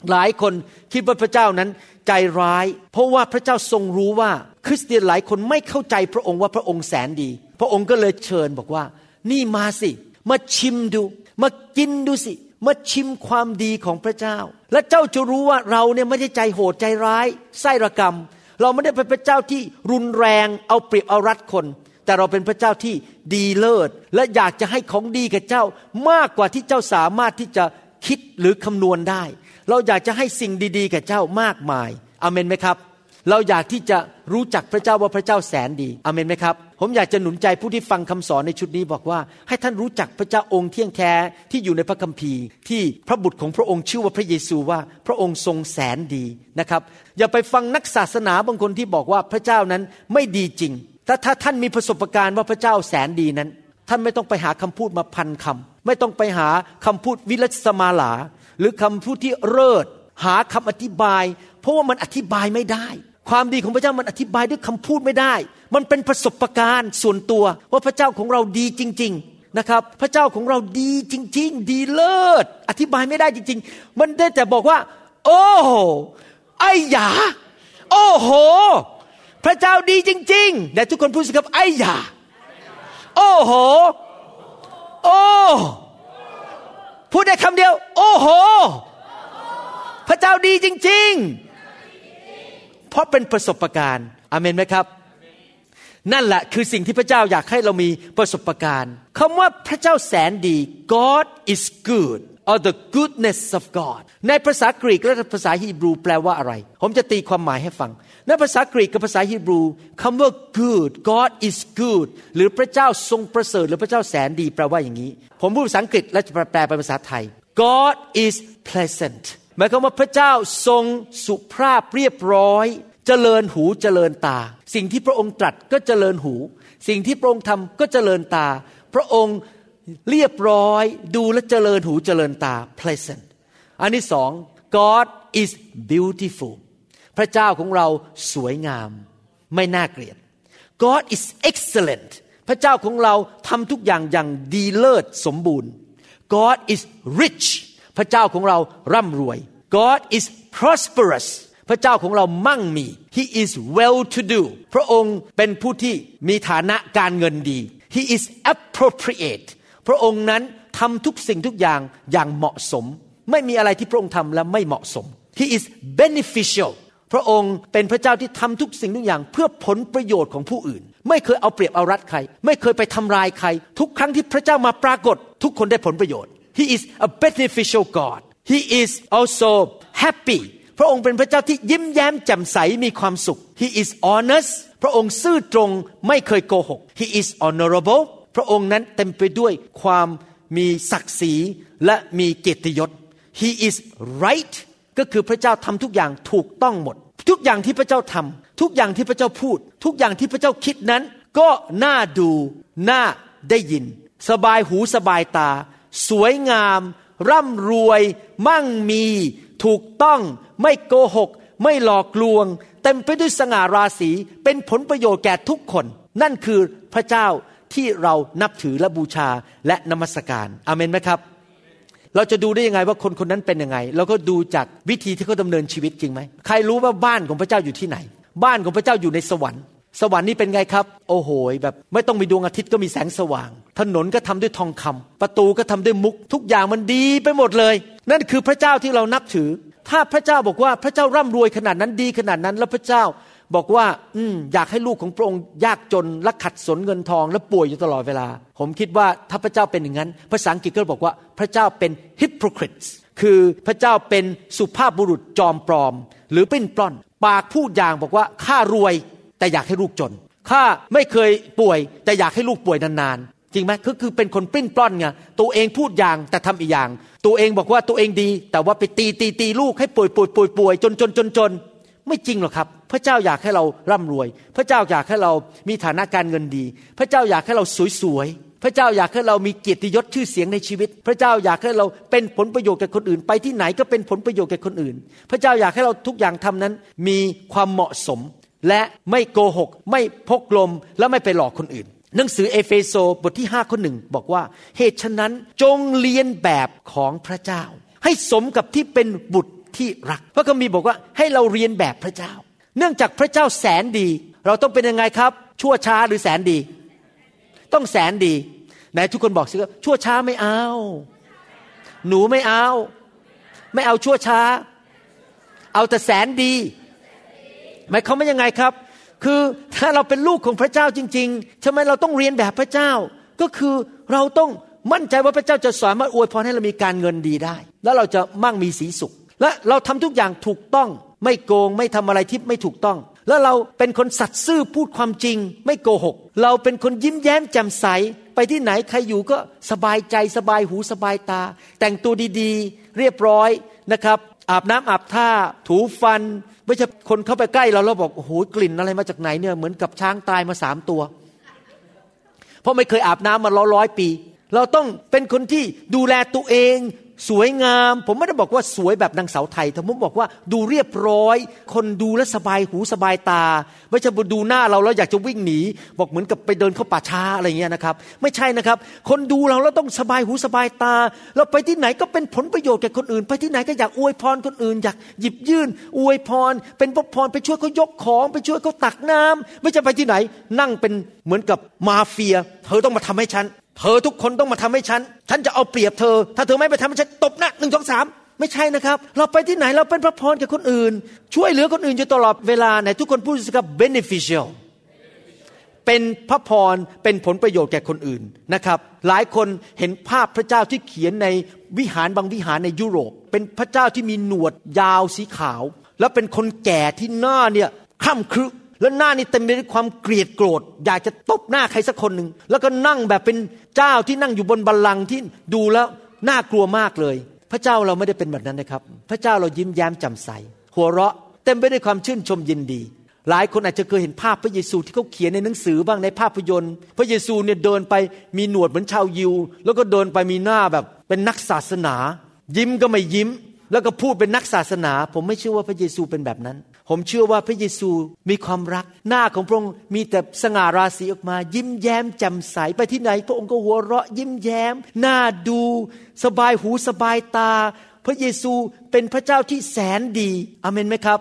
หลายคนคิดว่าพระเจ้านั้นใจร้าย เพราะว่าพระเจ้าทรงรู้ว่า คริสเตียนหลายคนไม่เข้าใจพระองค์ว่าพระองค์แสนดี พระองค์ก็เลยเชิญบอกว่า นี่มาสิ มาชิมดู มากินดูสิมาชิมความดีของพระเจ้า และเจ้าจะรู้ว่าเราเนี่ยไม่ได้ใจโหดใจร้ายไส้ระกรรม เราไม่ได้เป็นพระเจ้าที่รุนแรงเอาเปรียบเอารัดคน แต่เราเป็นพระเจ้าที่ดีเลิศ และอยากจะให้ของดีกับเจ้ามากกว่าที่เจ้าสามารถที่จะคิดหรือคำนวณได้ เราอยากจะให้สิ่งดี ๆ กับเจ้ามากมายอเมนไหมครับ เราอยากที่จะรู้จักพระเจ้าว่าพระเจ้าแสนดีอเมนไหมครับ ผมอยากจะหนุนใจผู้ที่ฟังคำสอนในชุดนี้บอกว่า ให้ท่านรู้จักพระเจ้าองค์เที่ยงแท้ที่อยู่ในพระคัมภีร์ ที่พระบุตรของพระองค์ชื่อว่าพระเยซูว่าพระองค์ทรงแสนดีนะครับ อย่าไปฟังนักศาสนาบางคนที่บอกว่าพระเจ้านั้นไม่ดีจริง ถ้าถ้าท่านมีประสบการณ์ว่าพระเจ้าแสนดีนั้น ท่านไม่ต้องไปหาคำพูดมาพันคำไม่ต้องไปหาคำพูดวิรัสมาลา หรือคำพูดที่เลิศหาคำอธิบาย เพราะว่ามันอธิบายไม่ได้ ความดีของพระเจ้ามันอธิบายด้วยคำพูดไม่ได้ มันเป็นประสบการณ์ส่วนตัว ว่าพระเจ้าของเราดีจริง ๆนะครับ พระเจ้าของเราดีจริง ๆ ดีเลิศ อธิบายไม่ได้จริง ๆ มันได้แต่บอกว่า โอ้ไอ้หยา โอ้โห พระเจ้าดีจริงๆแต่ทุกคนพูดสิครับไอ้หยา โอ้โห โอ้พูดได้คำเดียว โอ้โห พระเจ้าดีจริง ๆ เพราะเป็นประสบการณ์อเมนไหมครับ นั่นแหละคือสิ่งที่พระเจ้าอยากให้เรามีประสบการณ์คำว่าพระเจ้าแสนดี God is good or the goodness of God ในภาษากรีกและภาษาฮีบรูแปลว่าอะไร ผมจะตีความหมายให้ฟัง ในภาษากรีกกับภาษาฮีบรูคำว่า good God is good หรือพระเจ้าทรงประเสริฐหรือพระเจ้าแสนดีแปลว่าอย่างนี้ ผมพูดภาษาอังกฤษและจะแปลเป็นภาษาไทย God is pleasant หมายความว่าพระเจ้าทรงสุภาพเรียบร้อย เจริญหูเจริญตา สิ่งที่พระองค์ตรัสก็เจริญหู สิ่งที่พระองค์ทำก็เจริญตา พระองค์เรียบร้อยดูและเจริญหูเจริญตา pleasant อันที่สอง God is beautiful พระเจ้าของเราสวยงาม ไม่น่าเกลียด God is excellent พระเจ้าของเราทำทุกอย่างอย่างดีเลิศสมบูรณ์ God is rich พระเจ้าของเราร่ำรวย God is prosperous พระเจ้าของเรามั่งมี He is well to do พระองค์เป็นผู้ที่มีฐานะการเงินดี He is appropriate พระองค์นั้นทำทุกสิ่งทุกอย่างอย่างเหมาะสม ไม่มีอะไรที่พระองค์ทำและไม่เหมาะสม He is beneficial พระองค์เป็นพระเจ้าที่ทำทุกสิ่งทุกอย่าง เพื่อผลประโยชน์ของผู้อื่น ไม่เคยเอาเปรียบเอารัดใคร ไม่เคยไปทำลายใคร ทุกครั้งที่พระเจ้ามาปรากฏ ทุกคนได้ผลประโยชน์ He is a beneficial God He is also happy พระองค์เป็นพระเจ้าที่ยิ้มแย้มแจ่มใสมีความสุข He is honest พระองค์ซื่อตรงไม่เคยโกหก He is honorable พระองค์นั้นเต็มไปด้วยความมีศักดิ์ศรีและมีเกียรติยศ He is right ก็คือพระเจ้าทำทุกอย่างถูกต้องหมด ทุกอย่างที่พระเจ้าทำทุกอย่างที่พระเจ้าพูด ทุกอย่างที่พระเจ้าคิดนั้น ก็น่าดูน่าได้ยิน สบายหูสบายตา สวยงาม ร่ำรวย มั่งมี ถูกต้อง ไม่โกหก ไม่หลอกลวง เต็มไปด้วยสง่าราศีเป็นผลประโยชน์แก่ทุกคน นั่นคือพระเจ้าที่เรานับถือและบูชาและนมัสการอเมนไหมครับ เราจะดูได้ยังไงว่าคนคนนั้นเป็นยังไง เราก็ดูจากวิธีที่เขาดาเนินชีวิตจริงไหมใครรู้ว่าบ้านของพระเจ้าอยู่ที่ไหน บ้านของพระเจ้าอยู่ในสวรรค์ สวรรค์นี่เป็นไงครับ โอ้โหแบบ ไม่ต้องมีดวงอาทิตย์ก็มีแสงสว่าง ถนนก็ทำด้วยทองคำประตูก็ทำด้วยมุก ทุกอย่างมันดีไปหมดเลย นั่นคือพระเจ้าที่เรานับถือ ถ้าพระเจ้าบอกว่าพระเจ้าร่ำรวยขนาดนั้นดีขนาดนั้น แล้วพระเจ้าบอกว่า อืมอยากให้ลูกของพระองค์ยากจนและขัดสนเงินทองและป่วยอยู่ตลอดเวลา ผมคิดว่าถ้าพระเจ้าเป็นอย่างนั้น ภาษาอังกฤษก็บอกว่าพระเจ้าเป็น hypocrites คือพระเจ้าเป็นสุภาพบุรุษจอมปลอม หรือเปิ้นปล้อน ปากพูดอย่างบอกว่าข้ารวยแต่อยากให้ลูกจนข้าไม่เคยป่วยแต่อยากให้ลูกป่วยนานๆ จริงไหมก็คือเป็นคนปิ้นปล้อนไงตัวเองพูดอย่างแต่ทำอีกอย่าง ตัวเองบอกว่าตัวเองดี แต่ว่าไปตีตีตีลูกให้ป่วยป่วยป่วยป่วยจนจนจนจนไม่จริงหรอกครับ พระเจ้าอยากให้เราร่ำรวย พระเจ้าอยากให้เรามีฐานะการเงินดี พระเจ้าอยากให้เราสวยๆพระเจ้าอยากให้เรามีเกียรติยศชื่อเสียงในชีวิต พระเจ้าอยากให้เราเป็นผลประโยชน์แก่คนอื่น ไปที่ไหนก็เป็นผลประโยชน์แก่คนอื่น พระเจ้าอยากให้เราทุกอย่างทำนั้น มีความเหมาะสม และไม่โกหก ไม่พกลมและไม่ไปหลอกคนอื่น หนังสือเอเฟโซบทที่5ข้อหนึ่งบอกว่า เหตุฉะนั้นจงเรียนแบบของพระเจ้า ให้สมกับที่เป็นบุตรที่รัก พระคัมภีร์บอกว่าให้เราเรียนแบบพระเจ้า เนื่องจากพระเจ้าแสนดี เราต้องเป็นยังไงครับ ชั่วช้าหรือแสนดี ต้องแสนดีไหนทุกคนบอกสิว่าชั่วช้าไม่เอา หนูไม่เอา ไม่เอาชั่วช้า เอาแต่แสนดีหมายความว่ายังไงครับ คือถ้าเราเป็นลูกของพระเจ้าจริงๆทำไมเราต้องเรียนแบบพระเจ้า ก็คือเราต้องมั่นใจว่าพระเจ้าจะสามารถอวยพรให้เรามีการเงินดีได้ แล้วเราจะมั่งมีสีสุข และเราทำทุกอย่างถูกต้อง ไม่โกงไม่ทำอะไรที่ไม่ถูกต้อง แล้วเราเป็นคนสัตย์ซื่อพูดความจริง ไม่โกหก เราเป็นคนยิ้มแย้มแจ่มใส ไปที่ไหนใครอยู่ก็สบายใจสบายหูสบายตา แต่งตัวดีๆ เรียบร้อยนะครับอาบน้ำอาบท่า ถูฟัน ไม่ใช่คนเข้าไปใกล้เราแล้วบอกโอ้โหกลิ่นอะไรมาจากไหนเนี่ยเหมือนกับช้างตายมาสามตัว เพราะไม่เคยอาบน้ำมาร้อยร้อยปี เราต้องเป็นคนที่ดูแลตัวเอง สวยงาม ผมไม่ได้บอกว่าสวยแบบนางสาวไทยแต่ผมบอกว่าดูเรียบร้อย คนดูแลสบายหูสบายตา ไม่ใช่ดูหน้าเราแล้วอยากจะวิ่งหนี บอกเหมือนกับไปเดินเข้าป่าช้าอะไรเงี้ยนะครับ ไม่ใช่นะครับ คนดูเราแล้วต้องสบายหูสบายตา เราไปที่ไหนก็เป็นผลประโยชน์แก่คนอื่น ไปที่ไหนก็อยากอวยพรคนอื่น อยากหยิบยื่น อวยพร เป็นพระพรไปช่วยเขายกของ ไปช่วยเขาตักน้ำไม่ใช่ไปที่ไหน นั่งเป็นเหมือนกับมาเฟีย เธอต้องมาทำให้ฉัน เธอทุกคนต้องมาทำให้ฉัน ฉันจะเอาเปรียบเธอ ถ้าเธอไม่ไปทำให้ฉันตบหน้าหนึ่งสองสามไม่ใช่นะครับ เราไปที่ไหนเราเป็นพระพรแก่คนอื่น ช่วยเหลือคนอื่นอยู่ตลอดเวลาไหนทุกคนพูดสิครับ beneficial เป็นพระพรเป็นผลประโยชน์แก่คนอื่นนะครับ หลายคนเห็นภาพพระเจ้าที่เขียนในวิหารบางวิหารในยุโรป เป็นพระเจ้าที่มีหนวดยาวสีขาว แล้วเป็นคนแก่ที่หน้าเนี่ยคร่ำครึ แล้วหน้านี่เต็มไปด้วยความเกลียดโกรธ อยากจะตบหน้าใครสักคนหนึ่งแล้วก็นั่งแบบเป็นเจ้าที่นั่งอยู่บนบัลลังก์ที่ดูแล้วน่ากลัวมากเลย พระเจ้าเราไม่ได้เป็นแบบนั้นนะครับ พระเจ้าเรายิ้มแย้มแจ่มใส หัวเราะเต็มไปด้วยความชื่นชมยินดี หลายคนอาจจะเคยเห็นภาพพระเยซูที่เขาเขียนในหนังสือบ้างในภาพยนตร์ พระเยซูเนี่ยเดินไปมีหนวดเหมือนชาวยิว แล้วก็เดินไปมีหน้าแบบเป็นนักศาสนา ยิ้มก็ไม่ยิ้ม แล้วก็พูดเป็นนักศาสนา ผมไม่เชื่อว่าพระเยซูเป็นแบบนั้น ผมเชื่อว่าพระเยซูมีความรัก หน้าของพระองค์มีแต่สง่าราศีออกมา ยิ้มแย้มแจ่มใสไปที่ไหน พระองค์ก็หัวเราะยิ้มแย้มหน้าดู สบายหูสบายตา พระเยซูเป็นพระเจ้าที่แสนดีเอเมนไหมครับ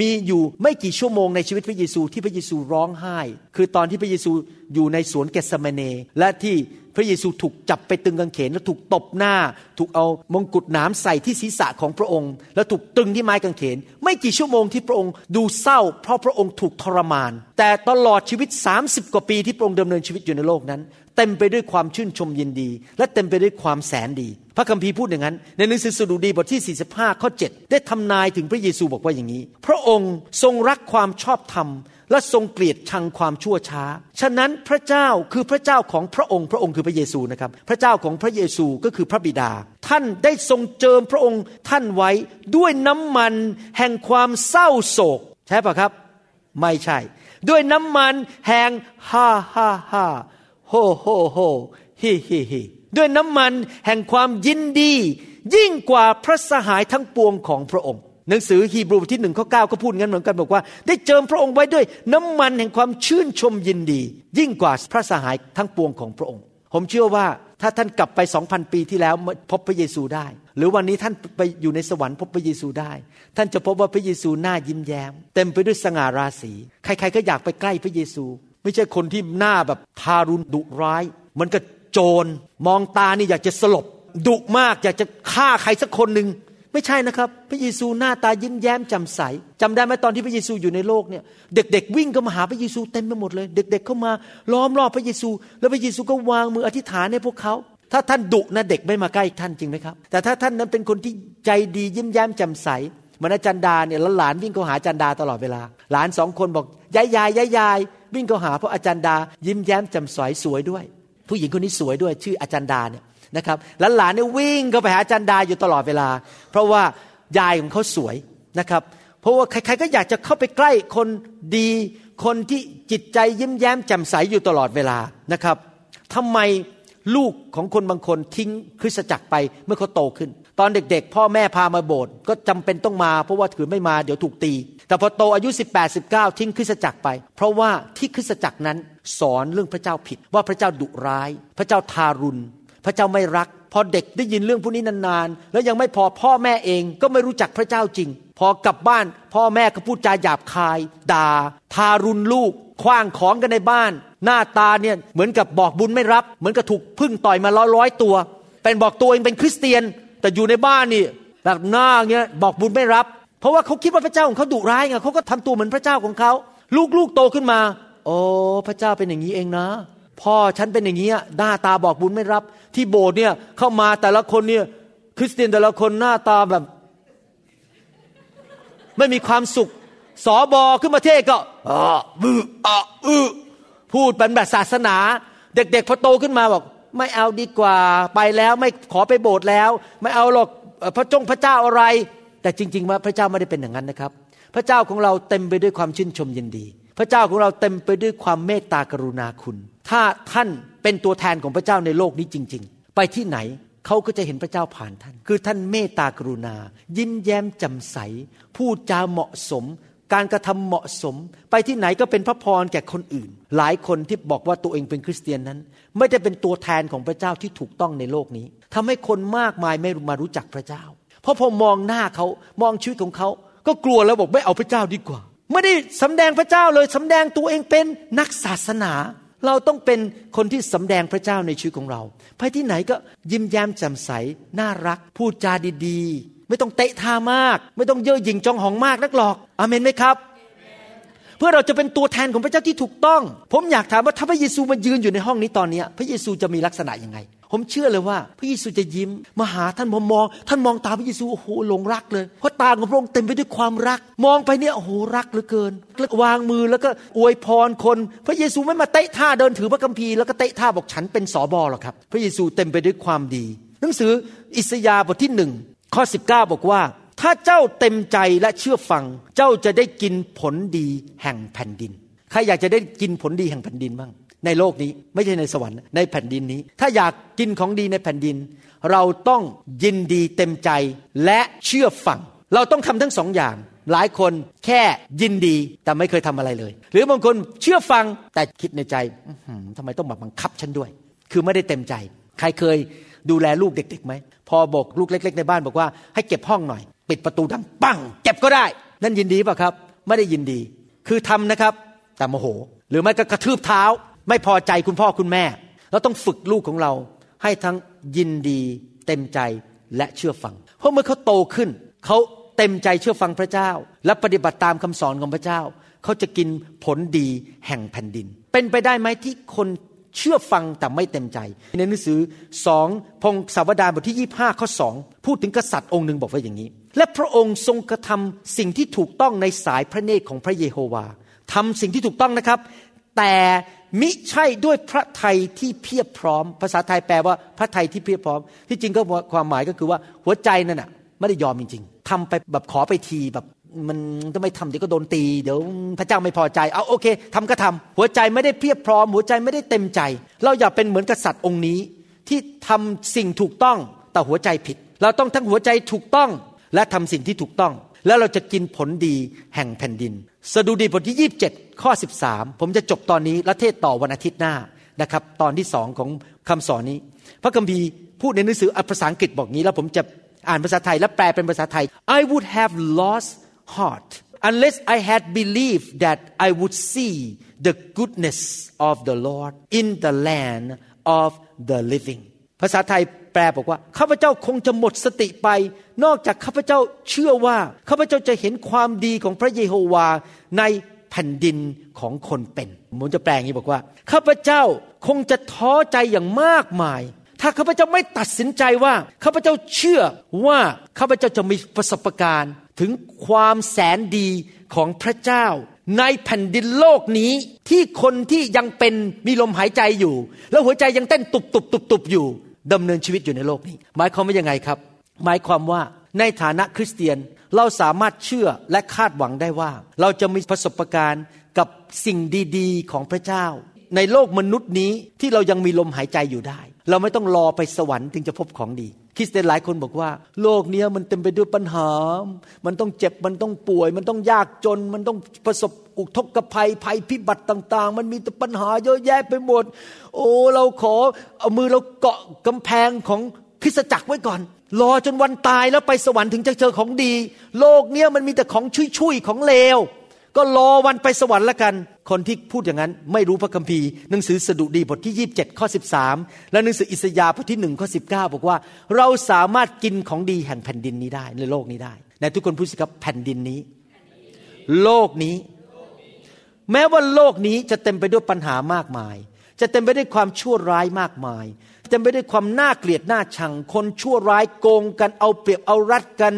มีอยู่ไม่กี่ชั่วโมงในชีวิตพระเยซูที่พระเยซูร้องไห้ คือตอนที่พระเยซูอยู่ในสวนเกทเสมนีและที่ พระเยซูถูกจับไปตึงกางเขนแล้วถูกตบหน้า ถูกเอามงกุฎหนามใส่ที่ศีรษะของพระองค์ แล้วถูกตึงที่ไม้กางเขน ไม่กี่ชั่วโมงที่พระองค์ดูเศร้า เพราะพระองค์ถูกทรมาน แต่ตลอดชีวิต 30 กว่าปีที่พระองค์ดำเนินชีวิตอยู่ในโลกนั้น เต็มไปด้วยความชื่นชมยินดี และเต็มไปด้วยความแสนดี พระคัมภีร์พูดอย่างนั้น ในหนังสือสดุดีบทที่ 45 ข้อ 7 ได้ทำนายถึงพระเยซูบอกว่าอย่างนี้ พระองค์ทรงรักความชอบธรรม และทรงเกลียดชังความชั่วช้า ฉะนั้นพระเจ้าคือพระเจ้าของพระองค์ พระองค์คือพระเยซูนะครับ พระเจ้าของพระเยซูก็คือพระบิดา ท่านได้ทรงเจิมพระองค์ท่านไว้ด้วยน้ำมันแห่งความเศร้าโศก ใช่ปะครับ ไม่ใช่ ด้วยน้ำมันแห่งฮ่าฮ่าฮ่า โฮโฮโฮฮิฮิฮิด้วยน้ำมันแห่งความยินดี ยิ่งกว่าพระสหายทั้งปวงของพระองค์ หนังสือฮีบรูที่หนึ่งข้อเก้าก็พูดงั้นเหมือนกันบอกว่า ได้เจิมพระองค์ไว้ด้วยน้ำมันแห่งความชื่นชมยินดี ยิ่งกว่าพระสหายทั้งปวงของพระองค์ ผมเชื่อว่าถ้าท่านกลับไปสองพันปีที่แล้วพบพระเยซูได้ หรือวันนี้ท่านไปอยู่ในสวรรค์พบพระเยซูได้ ท่านจะพบว่าพระเยซูหน้ายิ้มแย้ม เต็มไปด้วยสง่าราศี ใครๆก็อยากไปใกล้พระเยซู ไม่ใช่คนที่หน้าแบบทารุณดุร้ายมือนกับโจรมองตานี่อยากจะสลบดุมากอยากจะฆ่าใครสักคนหนึ่งไม่ใช่นะครับ พระเยซูหน้าตายิ้มแย้มแจ่มใสจำได้ไหมตอนที่พระเยซูอยู่ในโลกเนี่ย เด็กๆวิ่งเข้ามาหาพระเยซูเต็มไปหมดเลย เด็ก ๆเข้ามาล้อมรอบพระเยซู แล้วพระเยซูก็วางมืออธิษฐานให้พวกเขาถ้าท่านดุนะเด็กไม่มาใกล้ท่านจริงไหมครับ แต่ถ้าท่านนั้นเป็นคนที่ใจดียิ้มแย้มแจ่มใสมือนอาจารย์ดาเนี่ยแล้วหลานวิ่งเข้าหาอาจารย์ดาตลอดเวลา หลานสองคนบอกยายยายยายยาย วิ่งเข้าหาเพราะอาจารย์ดา ยิ้มแย้มแจ่มใสสวยด้วย ผู้หญิงคนนี้สวยด้วย ชื่ออาจารย์ดาเนี่ยนะครับแล้วหลานเนี่ยวิ่งเข้าไปหาอาจารย์ดาอยู่ตลอดเวลา เพราะว่ายายของเขาสวยนะครับ เพราะว่าใครๆก็อยากจะเข้าไปใกล้คนดีคนที่จิตใจยิ้มแย้มแจ่มใสอยู่ตลอดเวลานะครับทำไมลูกของคนบางคนทิ้งคริสตจักรไปเมื่อเขาโตขึ้น ตอนเด็กๆ พ่อแม่พามาโบสถ์ก็จำเป็นต้องมา เพราะว่าถือไม่มาเดี๋ยวถูกตี แต่พอโตอายุ 18 19 ทิ้งคริสตจักรไป เพราะว่าที่คริสตจักรนั้นสอนเรื่องพระเจ้าผิดว่าพระเจ้าดุร้าย พระเจ้าทารุณ พระเจ้าไม่รัก พอเด็กได้ยินเรื่องพวกนี้นานๆ แล้วยังไม่พอพ่อแม่เองก็ไม่รู้จักพระเจ้าจริง พอกลับบ้าน พ่อแม่ก็พูดจาหยาบคาย ด่า ทารุณลูกคว้างของกันในบ้าน หน้าตาเนี่ยเหมือนกับบอกบุญไม่รับ เหมือนกับถูกพึ่งต่อยมาร้อยร้อยตัว เป็นบอกตัวเองเป็นคริสเตียน แต่อยู่ในบ้านนี่แบบหน้าเงี้ยบอกบุญไม่รับ เพราะว่าเขาคิดว่าพระเจ้าของเขาดุร้ายไงเขาก็ทำตัวเหมือนพระเจ้าของเขาลูกๆโตขึ้นมา โอ้พระเจ้าเป็นอย่างนี้เองนะ พ่อฉันเป็นอย่างนี้หน้าตาบอกบุญไม่รับ ที่โบสถ์เนี่ยเข้ามาแต่ละคนเนี่ยคริสเตียนแต่ละคนหน้าตาแบบ ไม่มีความสุขสอบอขึ้นมาเทศก็อ่าบืออ่าอือพูดเป็นแบบศาสนา เด็กๆพอโตขึ้นมาบอก ไม่เอาดีกว่าไปแล้วไม่ขอไปโบสถ์แล้ว ไม่เอาหรอกพระจงพระเจ้าอะไร แต่จริงๆว่าพระเจ้าไม่ได้เป็นอย่างนั้นนะครับ พระเจ้าของเราเต็มไปด้วยความชื่นชมยินดี พระเจ้าของเราเต็มไปด้วยความเมตตากรุณาคุณ ถ้าท่านเป็นตัวแทนของพระเจ้าในโลกนี้จริง ๆ ไปที่ไหนเขาก็จะเห็นพระเจ้าผ่านท่าน คือท่านเมตตากรุณา ยิ้มแย้มแจ่มใส พูดจาเหมาะสม การกระทำเหมาะสม ไปที่ไหนก็เป็นพระพรแก่คนอื่น หลายคนที่บอกว่าตัวเองเป็นคริสเตียนนั้น ไม่ได้เป็นตัวแทนของพระเจ้าที่ถูกต้องในโลกนี้ทำให้คนมากมายไม่มารู้จักพระเจ้า เพราะพอมองหน้าเขามองชีวิตของเขาก็กลัวแล้วบอกไม่เอาพระเจ้าดีกว่า ไม่ได้สำแดงพระเจ้าเลยสำแดงตัวเองเป็นนักศาสนา เราต้องเป็นคนที่สำแดงพระเจ้าในชีวิตของเรา ไปที่ไหนก็ยิ้มแย้มแจ่มใสน่ารัก พูดจาดีๆ ไม่ต้องเตะท่ามาก ไม่ต้องเย่อหยิ่งจองหองมากนักหรอกอเมนไหมครับเพื่อเราจะเป็นตัวแทนของพระเจ้าที่ถูกต้อง ผมอยากถามว่าถ้าพระเยซูมายืนอยู่ในห้องนี้ตอนนี้ พระเยซูจะมีลักษณะยังไง ผมเชื่อเลยว่า พระเยซูจะยิ้มมาหาท่านผมมอง ท่านมองตาพระเยซูโอ้โหหลงรักเลย เพราะตาของพระองค์เต็มไปด้วยความรัก มองไปเนี่ยโอ้โหรักเหลือเกินแล้ววางมือแล้วก็อวยพรคน พระเยซูไม่มาเตะท่าเดินถือพระคัมภีร์แล้วก็เตะท่าบอกฉันเป็นสอบอหรอกครับ พระเยซูเต็มไปด้วยความดี หนังสืออิสยาห์บทที่หนึ่ง ข้อ 19 บอกว่า ถ้าเจ้าเต็มใจและเชื่อฟัง เจ้าจะได้กินผลดีแห่งแผ่นดิน ใครอยากจะได้กินผลดีแห่งแผ่นดินบ้าง ในโลกนี้ไม่ใช่ในสวรรค์ในแผ่นดินนี้ ถ้าอยากกินของดีในแผ่นดิน เราต้องยินดีเต็มใจและเชื่อฟัง เราต้องทำทั้งสองอย่างหลายคนแค่ยินดีแต่ไม่เคยทำอะไรเลย หรือบางคนเชื่อฟังแต่คิดในใจทำไมต้องมาบังคับฉันด้วย คือไม่ได้เต็มใจ ใครเคยดูแลลูกเด็กๆไหม พอบอกลูกเล็ก ๆ ในบ้านบอกว่าให้เก็บห้องหน่อย ปิดประตูดังปังเก็บก็ได้ นั่นยินดีป่ะครับ ไม่ได้ยินดี คือทำนะครับ แต่โมโห หรือไม่ก็กระทืบเท้า ไม่พอใจคุณพ่อคุณแม่ เราต้องฝึกลูกของเรา ให้ทั้งยินดี เต็มใจและเชื่อฟัง เพราะเมื่อเขาโตขึ้น เขาเต็มใจเชื่อฟังพระเจ้า และปฏิบัติตามคำสอนของพระเจ้า เขาจะกินผลดีแห่งแผ่นดิน เป็นไปได้ไหมที่คน เชื่อฟังแต่ไม่เต็มใจ ในหนังสือสองพงศาวดารบทที่ 25 ข้อ2พูดถึงกษัตริย์องค์หนึ่งบอกว่าอย่างนี้ และพระองค์ทรงกระทำสิ่งที่ถูกต้องในสายพระเนตรของพระเยโฮวาทำสิ่งที่ถูกต้องนะครับ แต่มิใช่ด้วยพระไทยที่เพียบพร้อม ภาษาไทยแปลว่าพระไทยที่เพียบพร้อม ที่จริงก็ความหมายก็คือว่าหัวใจนั่นน่ะไม่ได้ยอมจริง ๆทำไปแบบขอไปทีแบบ มันถ้าไม่ทำเดี๋ยวก็โดนตี เดี๋ยวพระเจ้าไม่พอใจ เอาโอเคทำก็ทำหัวใจไม่ได้เพียบพร้อม หัวใจไม่ได้เต็มใจ เราอย่าเป็นเหมือนกษัตริย์องค์นี้ ที่ทำสิ่งถูกต้องแต่หัวใจผิด เราต้องทั้งหัวใจถูกต้อง และทำสิ่งที่ถูกต้อง แล้วเราจะกินผลดีแห่งแผ่นดิน สดุดีบทที่ 27 ข้อ 13 ผมจะจบตอนนี้และเทศต่อวันอาทิตย์หน้านะครับ ตอนที่สองของคำสอนนี้ พระคัมภีร์พูดในหนังสือภาษาอังกฤษบอกงี้ แล้วผมจะอ่านภาษาไทยและแปลเป็นภาษาไทย I would have lost heart unless I had believed that I would see the goodness of the Lord in the land of the living ภาษาไทยแปลบอกว่าข้าพเจ้าคงจะหมดสติไป นอกจากข้าพเจ้าเชื่อว่าข้าพเจ้าจะเห็นความดีของพระเยโฮวาในแผ่นดินของคนเป็นผมจะแปลงนี้บอกว่าข้าพเจ้าคงจะท้อใจอย่างมากมาย ถ้าข้าพเจ้าไม่ตัดสินใจว่าข้าพเจ้าเชื่อว่าข้าพเจ้าจะมีประสบการณ์ ถึงความแสนดีของพระเจ้า ในแผ่นดินโลกนี้ที่คนที่ยังเป็นมีลมหายใจอยู่ แล้วหัวใจยังเต้นตุบตุบตุบตุบอยู่ดำเนินชีวิตอยู่ในโลกนี้ หมายความว่ายังไงครับ หมายความว่าในฐานะคริสเตียนเราสามารถเชื่อและคาดหวังได้ว่า เราจะมีประสบการณ์กับสิ่งดี ๆ ของพระเจ้า ในโลกมนุษย์นี้ที่เรายังมีลมหายใจอยู่ได้ เราไม่ต้องรอไปสวรรค์ถึงจะพบของดี คริสเตียนหลายคนบอกว่า โลกนี้มันเต็มไปด้วยปัญหา มันต้องเจ็บมันต้องป่วย มันต้องยากจน มันต้องประสบอุทกภัยภัยพิบัติต่าง ๆ มันมีแต่ปัญหาเยอะแยะไปหมด โอ้เราขอเอามือเราเกาะกำแพงของคริสตจักรไว้ก่อน รอจนวันตายแล้วไปสวรรค์ถึงจะเจอของดี โลกเนี้ยมันมีแต่ของชุยๆของเลว ก็รอวันไปสวรรค์ละกัน คนที่พูดอย่างนั้น ไม่รู้พระคัมภีร์หนังสือสดุดีบทที่ 27 ข้อ 13 และหนังสืออิสยาห์บทที่1ข้อ 19 บอกว่า เราสามารถกินของดีแห่งแผ่นดินนี้ได้ในโลกนี้ได้ในทุกคนพูดสิครับแผ่นดินนี้ โลกนี้ แม้ว่าโลกนี้จะเต็มไปด้วยปัญหามากมาย จะเต็มไปด้วยความชั่วร้ายมากมาย เต็มไปด้วยความน่าเกลียดน่าชัง คนชั่วร้ายโกงกันเอาเปรียบเอารัดกัน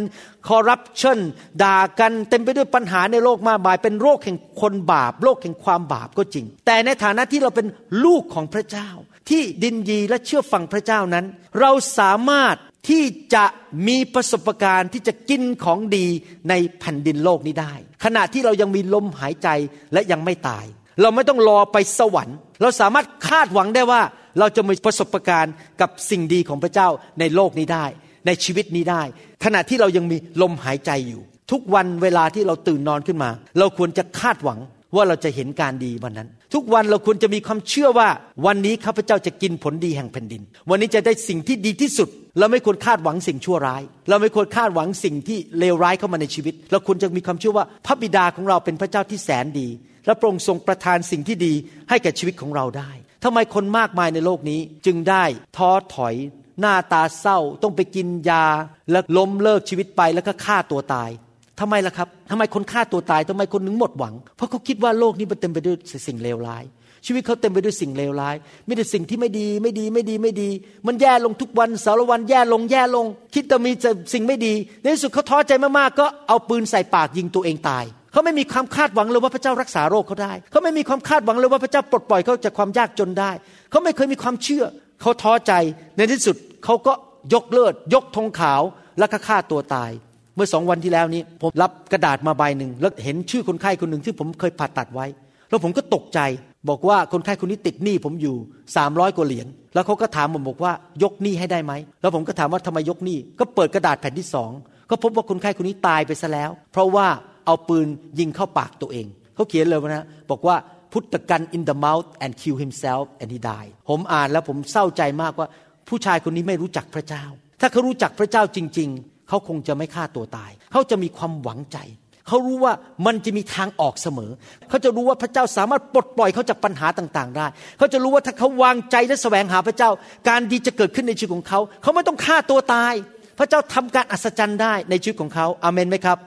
คอร์รัปชันด่ากันเต็มไปด้วยปัญหาในโลกมากมาย เป็นโรคแห่งคนบาป โรคแห่งความบาปก็จริง แต่ในฐานะที่เราเป็นลูกของพระเจ้า ที่ดินยีและเชื่อฟังพระเจ้านั้น เราสามารถที่จะมีประสบการณ์ที่จะกินของดีในแผ่นดินโลกนี้ได้ ขณะที่เรายังมีลมหายใจและยังไม่ตาย เราไม่ต้องรอไปสวรรค์ เราสามารถคาดหวังได้ว่า เราจะมีประสบการณ์กับสิ่งดีของพระเจ้าในโลกนี้ได้ ในชีวิตนี้ได้ ขณะที่เรายังมีลมหายใจอยู่ ทุกวันเวลาที่เราตื่นนอนขึ้นมา เราควรจะคาดหวังว่าเราจะเห็นการดีวันนั้น ทุกวันเราควรจะมีความเชื่อว่า วันนี้ข้าพเจ้าจะกินผลดีแห่งแผ่นดิน วันนี้จะได้สิ่งที่ดีที่สุด เราไม่ควรคาดหวังสิ่งชั่วร้าย เราไม่ควรคาดหวังสิ่งที่เลวร้ายเข้ามาในชีวิต เราควรจะมีความเชื่อว่าพระบิดาของเราเป็นพระเจ้าที่แสนดี และพระองค์ทรงประทานสิ่งที่ดีให้แก่ชีวิตของเราได้ ทำไมคนมากมายในโลกนี้จึงได้ท้อถอย หน้าตาเศร้าต้องไปกินยา แล้วล้มเลิกชีวิตไปแล้วก็ฆ่าตัวตายทำไมล่ะครับทำไมคนฆ่าตัวตายทำไมคนนึงหมดหวัง เพราะเขาคิดว่าโลกนี้มันเต็มไปด้วยสิ่งเลวร้าย ชีวิตเขาเต็มไปด้วยสิ่งเลวร้ายมีแต่สิ่งที่ไม่ดีไม่ดีไม่ดีไม่ดี มันแย่ลงทุกวันสารวันแย่ลงแย่ลง คิดแต่มีแต่สิ่งไม่ดี ในที่สุดเขาท้อใจมากๆก็เอาปืนใส่ปากยิงตัวเองตาย เขาไม่มีความคาดหวังเลยว่าพระเจ้ารักษาโรคเขาได้ เขาไม่มีความคาดหวังเลยว่าพระเจ้าปลดปล่อยเขาจากความยากจนได้ เขาไม่เคยมีความเชื่อ เขาท้อใจ ในที่สุดเขาก็ยกเลิศยกธงขาวแล้วก็ฆ่าตัวตาย เมื่อสองวันที่แล้วนี้ ผมรับกระดาษมาใบหนึ่งแล้วเห็นชื่อคนไข้คนหนึ่งที่ผมเคยผ่าตัดไว้ แล้วผมก็ตกใจ บอกว่าคนไข้คนนี้ติดหนี้ผมอยู่สามร้อยกว่าเหรียญ แล้วเขาก็ถามผมบอกว่ายกหนี้ให้ได้ไหม แล้วผมก็ถามว่าทำไมยกหนี้ ก็เปิดกระดาษแผ่นที่สองก็พบว่าคนไข้คนนี้ตายไปซะแล้ว เพราะว่า เอาปืนยิงเข้าปากตัวเอง เขาเขียนเลยนะบอกว่า put the gun in the mouth and kill himself and he died ผมอ่านแล้วผมเศร้าใจมากว่า ผู้ชายคนนี้ไม่รู้จักพระเจ้า ถ้าเขารู้จักพระเจ้าจริง ๆ เขาคงจะไม่ฆ่าตัวตาย เขาจะมีความหวังใจ เขารู้ว่ามันจะมีทางออกเสมอ เขาจะรู้ว่าพระเจ้าสามารถปลดปล่อยเขาจากปัญหาต่างๆ ได้ เขาจะรู้ว่าถ้าเขาวางใจและแสวงหาพระเจ้า การดีจะเกิดขึ้นในชีวิตของเขา เขาไม่ต้องฆ่าตัวตาย พระเจ้าทำการอัศจรรย์ได้ในชีวิตของเขาอาเมนไหมครับ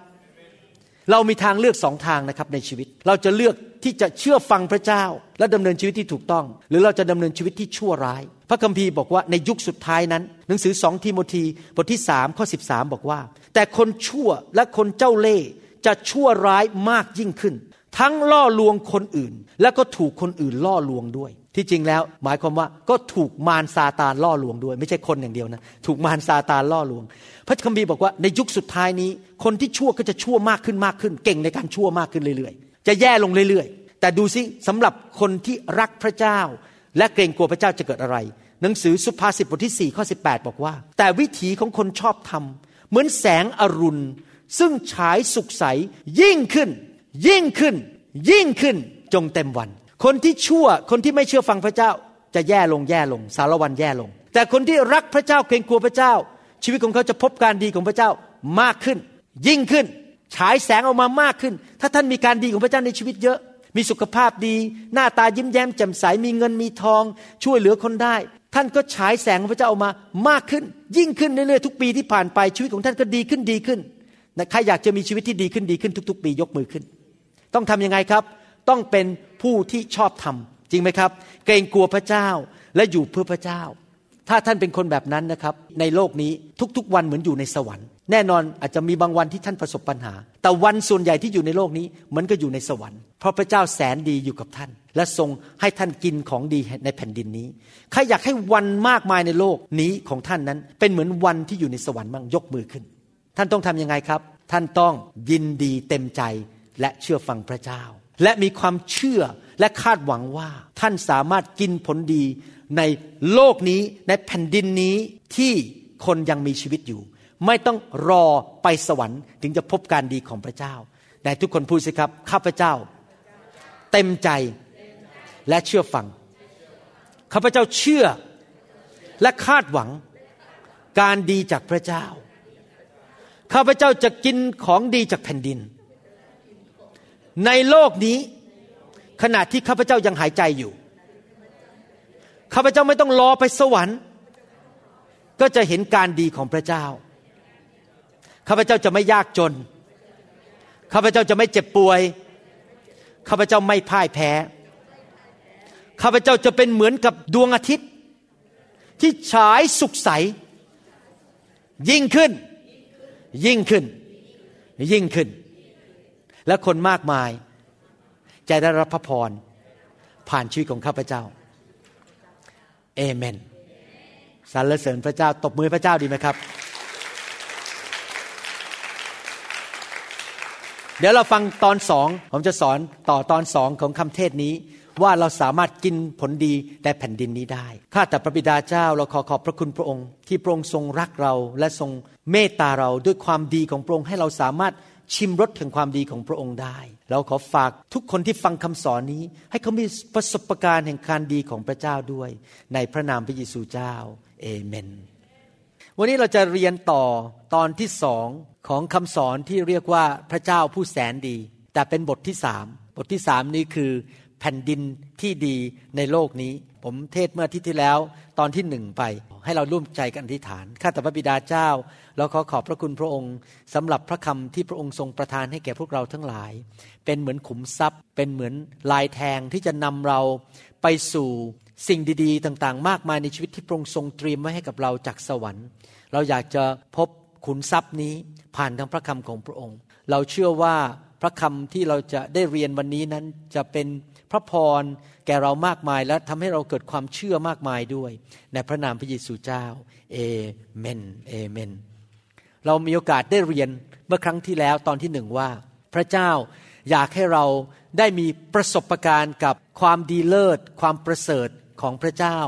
เรามีทางเลือกสองทางนะครับในชีวิต เราจะเลือกที่จะเชื่อฟังพระเจ้า และดำเนินชีวิตที่ถูกต้อง หรือเราจะดำเนินชีวิตที่ชั่วร้าย พระคัมภีร์บอกว่าในยุคสุดท้ายนั้น หนังสือสองทิโมธีบทที่สามข้อสิบสามบอกว่า แต่คนชั่วและคนเจ้าเล่ห์จะชั่วร้ายมากยิ่งขึ้น ทั้งล่อลวงคนอื่น และก็ถูกคนอื่นล่อลวงด้วย ที่จริงแล้วหมายความว่าก็ถูกมารซาตานล่อลวงด้วย ไม่ใช่คนอย่างเดียวนะ ถูกมารซาตานล่อลวง พระคัมภีร์บอกว่าในยุคสุดท้ายนี้ คนที่ชั่วก็จะชั่วมากขึ้นมากขึ้น เก่งในการชั่วมากขึ้นเรื่อยๆ จะแย่ลงเรื่อยๆ แต่ดูสิสำหรับคนที่รักพระเจ้า และเกรงกลัวพระเจ้าจะเกิดอะไร หนังสือสุภาษิตบทที่4ข้อ18 บอกว่า แต่วิถีของคนชอบธรรมเหมือนแสงอรุณ ซึ่งฉายสุกใสยิ่งขึ้น ยิ่งขึ้น ยิ่งขึ้นจงเต็มวัน คนที่ชั่วคนที่ไม่เชื่อฟังพระเจ้าจะแย่ลงแย่ลง สารวันแย่ลง แต่คนที่รักพระเจ้าเกรงกลัวพระเจ้า ชีวิตของเขาจะพบการดีของพระเจ้ามากขึ้น ยิ่งขึ้นฉายแสงออกมามากขึ้น ถ้าท่านมีการดีของพระเจ้าในชีวิตเยอะ มีสุขภาพดี หน้าตายิ้มแย้มแจ่มใสมีเงินมีทอง ช่วยเหลือคนได้ ท่านก็ฉายแสงของพระเจ้าออกมามากขึ้น ยิ่งขึ้นเรื่อยๆทุกปีที่ผ่านไปชีวิตของท่านก็ดีขึ้นดีขึ้นใครอยากจะมีชีวิตที่ดีขึ้นดีขึ้นทุก ๆ ปียกมือขึ้น ต้องทำยังไงครับ ต้องเป็นผู้ที่ชอบทำจริงไหมครับ เกรงกลัวพระเจ้าและอยู่เพื่อพระเจ้า ถ้าท่านเป็นคนแบบนั้นนะครับ ในโลกนี้ทุกๆวันเหมือนอยู่ในสวรรค์แน่นอนอาจจะมีบางวันที่ท่านประสบปัญหา แต่วันส่วนใหญ่ที่อยู่ในโลกนี้เหมือนก็อยู่ในสวรรค์เพราะพระเจ้าแสนดีอยู่กับท่าน และทรงให้ท่านกินของดีในแผ่นดินนี้ใครอยากให้วันมากมายในโลกนี้ของท่านนั้น เป็นเหมือนวันที่อยู่ในสวรรค์บ้างยกมือขึ้น ท่านต้องทำยังไงครับ ท่านต้องยินดีเต็มใจและเชื่อฟังพระเจ้า และมีความเชื่อและคาดหวังว่าท่านสามารถกินผลดีในโลกนี้ในแผ่นดินนี้ที่คนยังมีชีวิตอยู่ ไม่ต้องรอไปสวรรค์ ถึงจะพบการดีของพระเจ้า แต่ทุกคนพูดสิครับ ข้าพเจ้า เต็มใจและเชื่อฟัง ข้าพเจ้าเชื่อและคาดหวังการดีจากพระเจ้า ข้าพเจ้าจะกินของดีจากแผ่นดิน ในโลกนี้ ขณะที่ข้าพเจ้ายังหายใจอยู่ ข้าพเจ้าไม่ต้องรอไปสวรรค์ ก็จะเห็นการดีของพระเจ้า ข้าพเจ้าจะไม่ยากจน ข้าพเจ้าจะไม่เจ็บป่วย ข้าพเจ้าไม่พ่ายแพ้ ข้าพเจ้าจะเป็นเหมือนกับดวงอาทิตย์ ที่ฉายสุกใส ยิ่งขึ้น ยิ่งขึ้น ยิ่งขึ้น และคนมากมายจะได้รับพระพรผ่านชีวิตของข้าพเจ้า เอเมนสรรเสริญพระเจ้าตบมือพระเจ้าดีไหมครับ เดี๋ยวเราฟังตอนสองผมจะสอนต่อตอนสองของคำเทศนี้ว่าเราสามารถกินผลดีแต่แผ่นดินนี้ได้ ข้าแต่พระบิดาเจ้าเราขอขอบพระคุณพระองค์ ที่พระองค์ทรงรักเราและทรงเมตตาเราด้วยความดีของพระองค์ให้เราสามารถ ชิมรสถึงความดีของพระองค์ได้ เราขอฝากทุกคนที่ฟังคำสอนนี้ ให้เขามีประสบการณ์แห่งการดีของพระเจ้าด้วย ในพระนามพระเยซูเจ้าเอเมน วันนี้เราจะเรียนต่อตอนที่สองของคำสอนที่เรียกว่าพระเจ้าผู้แสนดี แต่เป็นบทที่สามบทที่สามนี้คือแผ่นดินที่ดีในโลกนี้ ผมเทศเมื่ออาที่ที่แล้วตอนที่หนึ่งไป ให้เราร่วมใจกันอธิษฐานข้าแต่พระบิดาเจ้า เราขอขอบพระคุณพระองค์สำหรับพระคำที่พระองค์ทรงประทานให้แก่พวกเราทั้งหลาย เป็นเหมือนขุมทรัพย์ เป็นเหมือนลายแทงที่จะนำเราไปสู่สิ่งดีๆ ต่างๆ มากมายในชีวิตที่พระองค์ทรงเตรียมไว้ให้กับเราจากสวรรค์ เราอยากจะพบขุนทรัพย์นี้ผ่านทางพระคำของพระองค์ เราเชื่อว่าพระคำที่เราจะได้เรียนวันนี้นั้นจะเป็น พระพรแก่เรามากมายและทำให้เราเกิดความเชื่อมากมายด้วย ในพระนามพระเยซูเจ้าเอเมนเอเมน เรามีโอกาสได้เรียนเมื่อครั้งที่แล้วตอนที่หนึ่งว่า พระเจ้าอยากให้เราได้มีประสบการณ์กับความดีเลิศ ความประเสริฐของพระเจ้า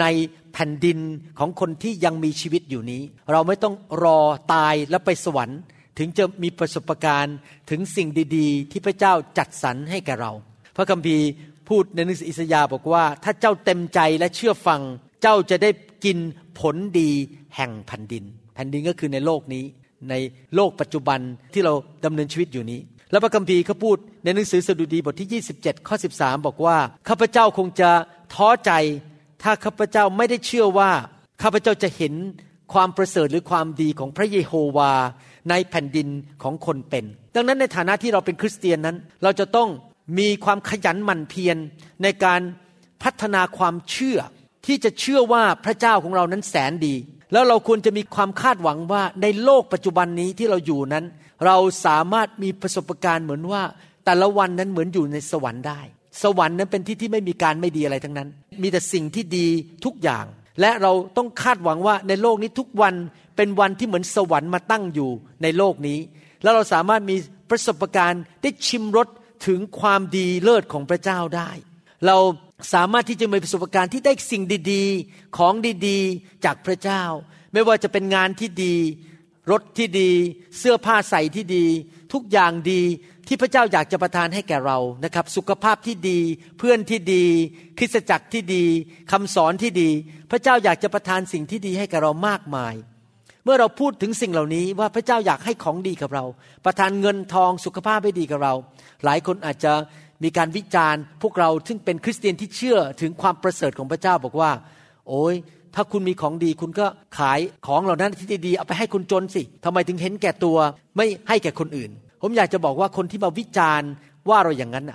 ในแผ่นดินของคนที่ยังมีชีวิตอยู่นี้ เราไม่ต้องรอตายแล้วไปสวรรค์ ถึงจะมีประสบการณ์ถึงสิ่งดี ๆ ที่พระเจ้าจัดสรรให้แก่เรา พระคัมภีร์พูดในหนังสืออิสยาห์บอกว่า ถ้าเจ้าเต็มใจและเชื่อฟัง เจ้าจะได้กินผลดีแห่งแผ่นดิน แผ่นดินก็คือในโลกนี้ ในโลกปัจจุบันที่เราดำเนินชีวิตอยู่นี้ แล้วพระคัมภีร์เขาพูดในหนังสือสดุดีบทที่ 27 ข้อ 13 บอกว่าข้าพเจ้าคงจะท้อใจ ถ้าข้าพเจ้าไม่ได้เชื่อว่าข้าพเจ้าจะเห็นความประเสริฐหรือความดีของพระเยโฮวาในแผ่นดินของคนเป็น ดังนั้นในฐานะที่เราเป็นคริสเตียนนั้น เราจะต้อง มีความขยันหมั่นเพียรในการพัฒนาความเชื่อ ที่จะเชื่อว่าพระเจ้าของเรานั้นแสนดี แล้วเราควรจะมีความคาดหวังว่าในโลกปัจจุบันนี้ที่เราอยู่นั้น เราสามารถมีประสบการณ์เหมือนว่าแต่ละวันนั้นเหมือนอยู่ในสวรรค์ได้ สวรรค์นั้นเป็นที่ที่ไม่มีการไม่ดีอะไรทั้งนั้น มีแต่สิ่งที่ดีทุกอย่าง และเราต้องคาดหวังว่าในโลกนี้ทุกวันเป็นวันที่เหมือนสวรรค์มาตั้งอยู่ในโลกนี้ แล้วเราสามารถมีประสบการณ์ได้ชิมรส ถึงความดีเลิศของพระเจ้าได้ เราสามารถที่จะมีประสบการณ์ที่ได้สิ่งดีๆ ของดีๆ จากพระเจ้า ไม่ว่าจะเป็นงานที่ดี รถที่ดี เสื้อผ้าใส่ที่ดี ทุกอย่างดีที่พระเจ้าอยากจะประทานให้แก่เรานะครับ สุขภาพที่ดี เพื่อนที่ดี คริสตจักรที่ดีคำสอนที่ดี พระเจ้าอยากจะประทานสิ่งที่ดีให้แก่เรามากมาย เมื่อเราพูดถึงสิ่งเหล่านี้ว่าพระเจ้าอยากให้ของดีกับเรา ประทานเงินทองสุขภาพให้ดีกับเรา หลายคนอาจจะมีการวิจารณ์ พวกเราซึ่งเป็นคริสเตียนที่เชื่อถึงความประเสริฐของพระเจ้าบอกว่า โอ้ยถ้าคุณมีของดีคุณก็ขายของเหล่านั้นที่ดีๆเอาไปให้คนจนสิทำไมถึงเห็นแก่ตัวไม่ให้แก่คนอื่น ผมอยากจะบอกว่าคนที่มาวิจารณ์ว่าเราอย่างนั้น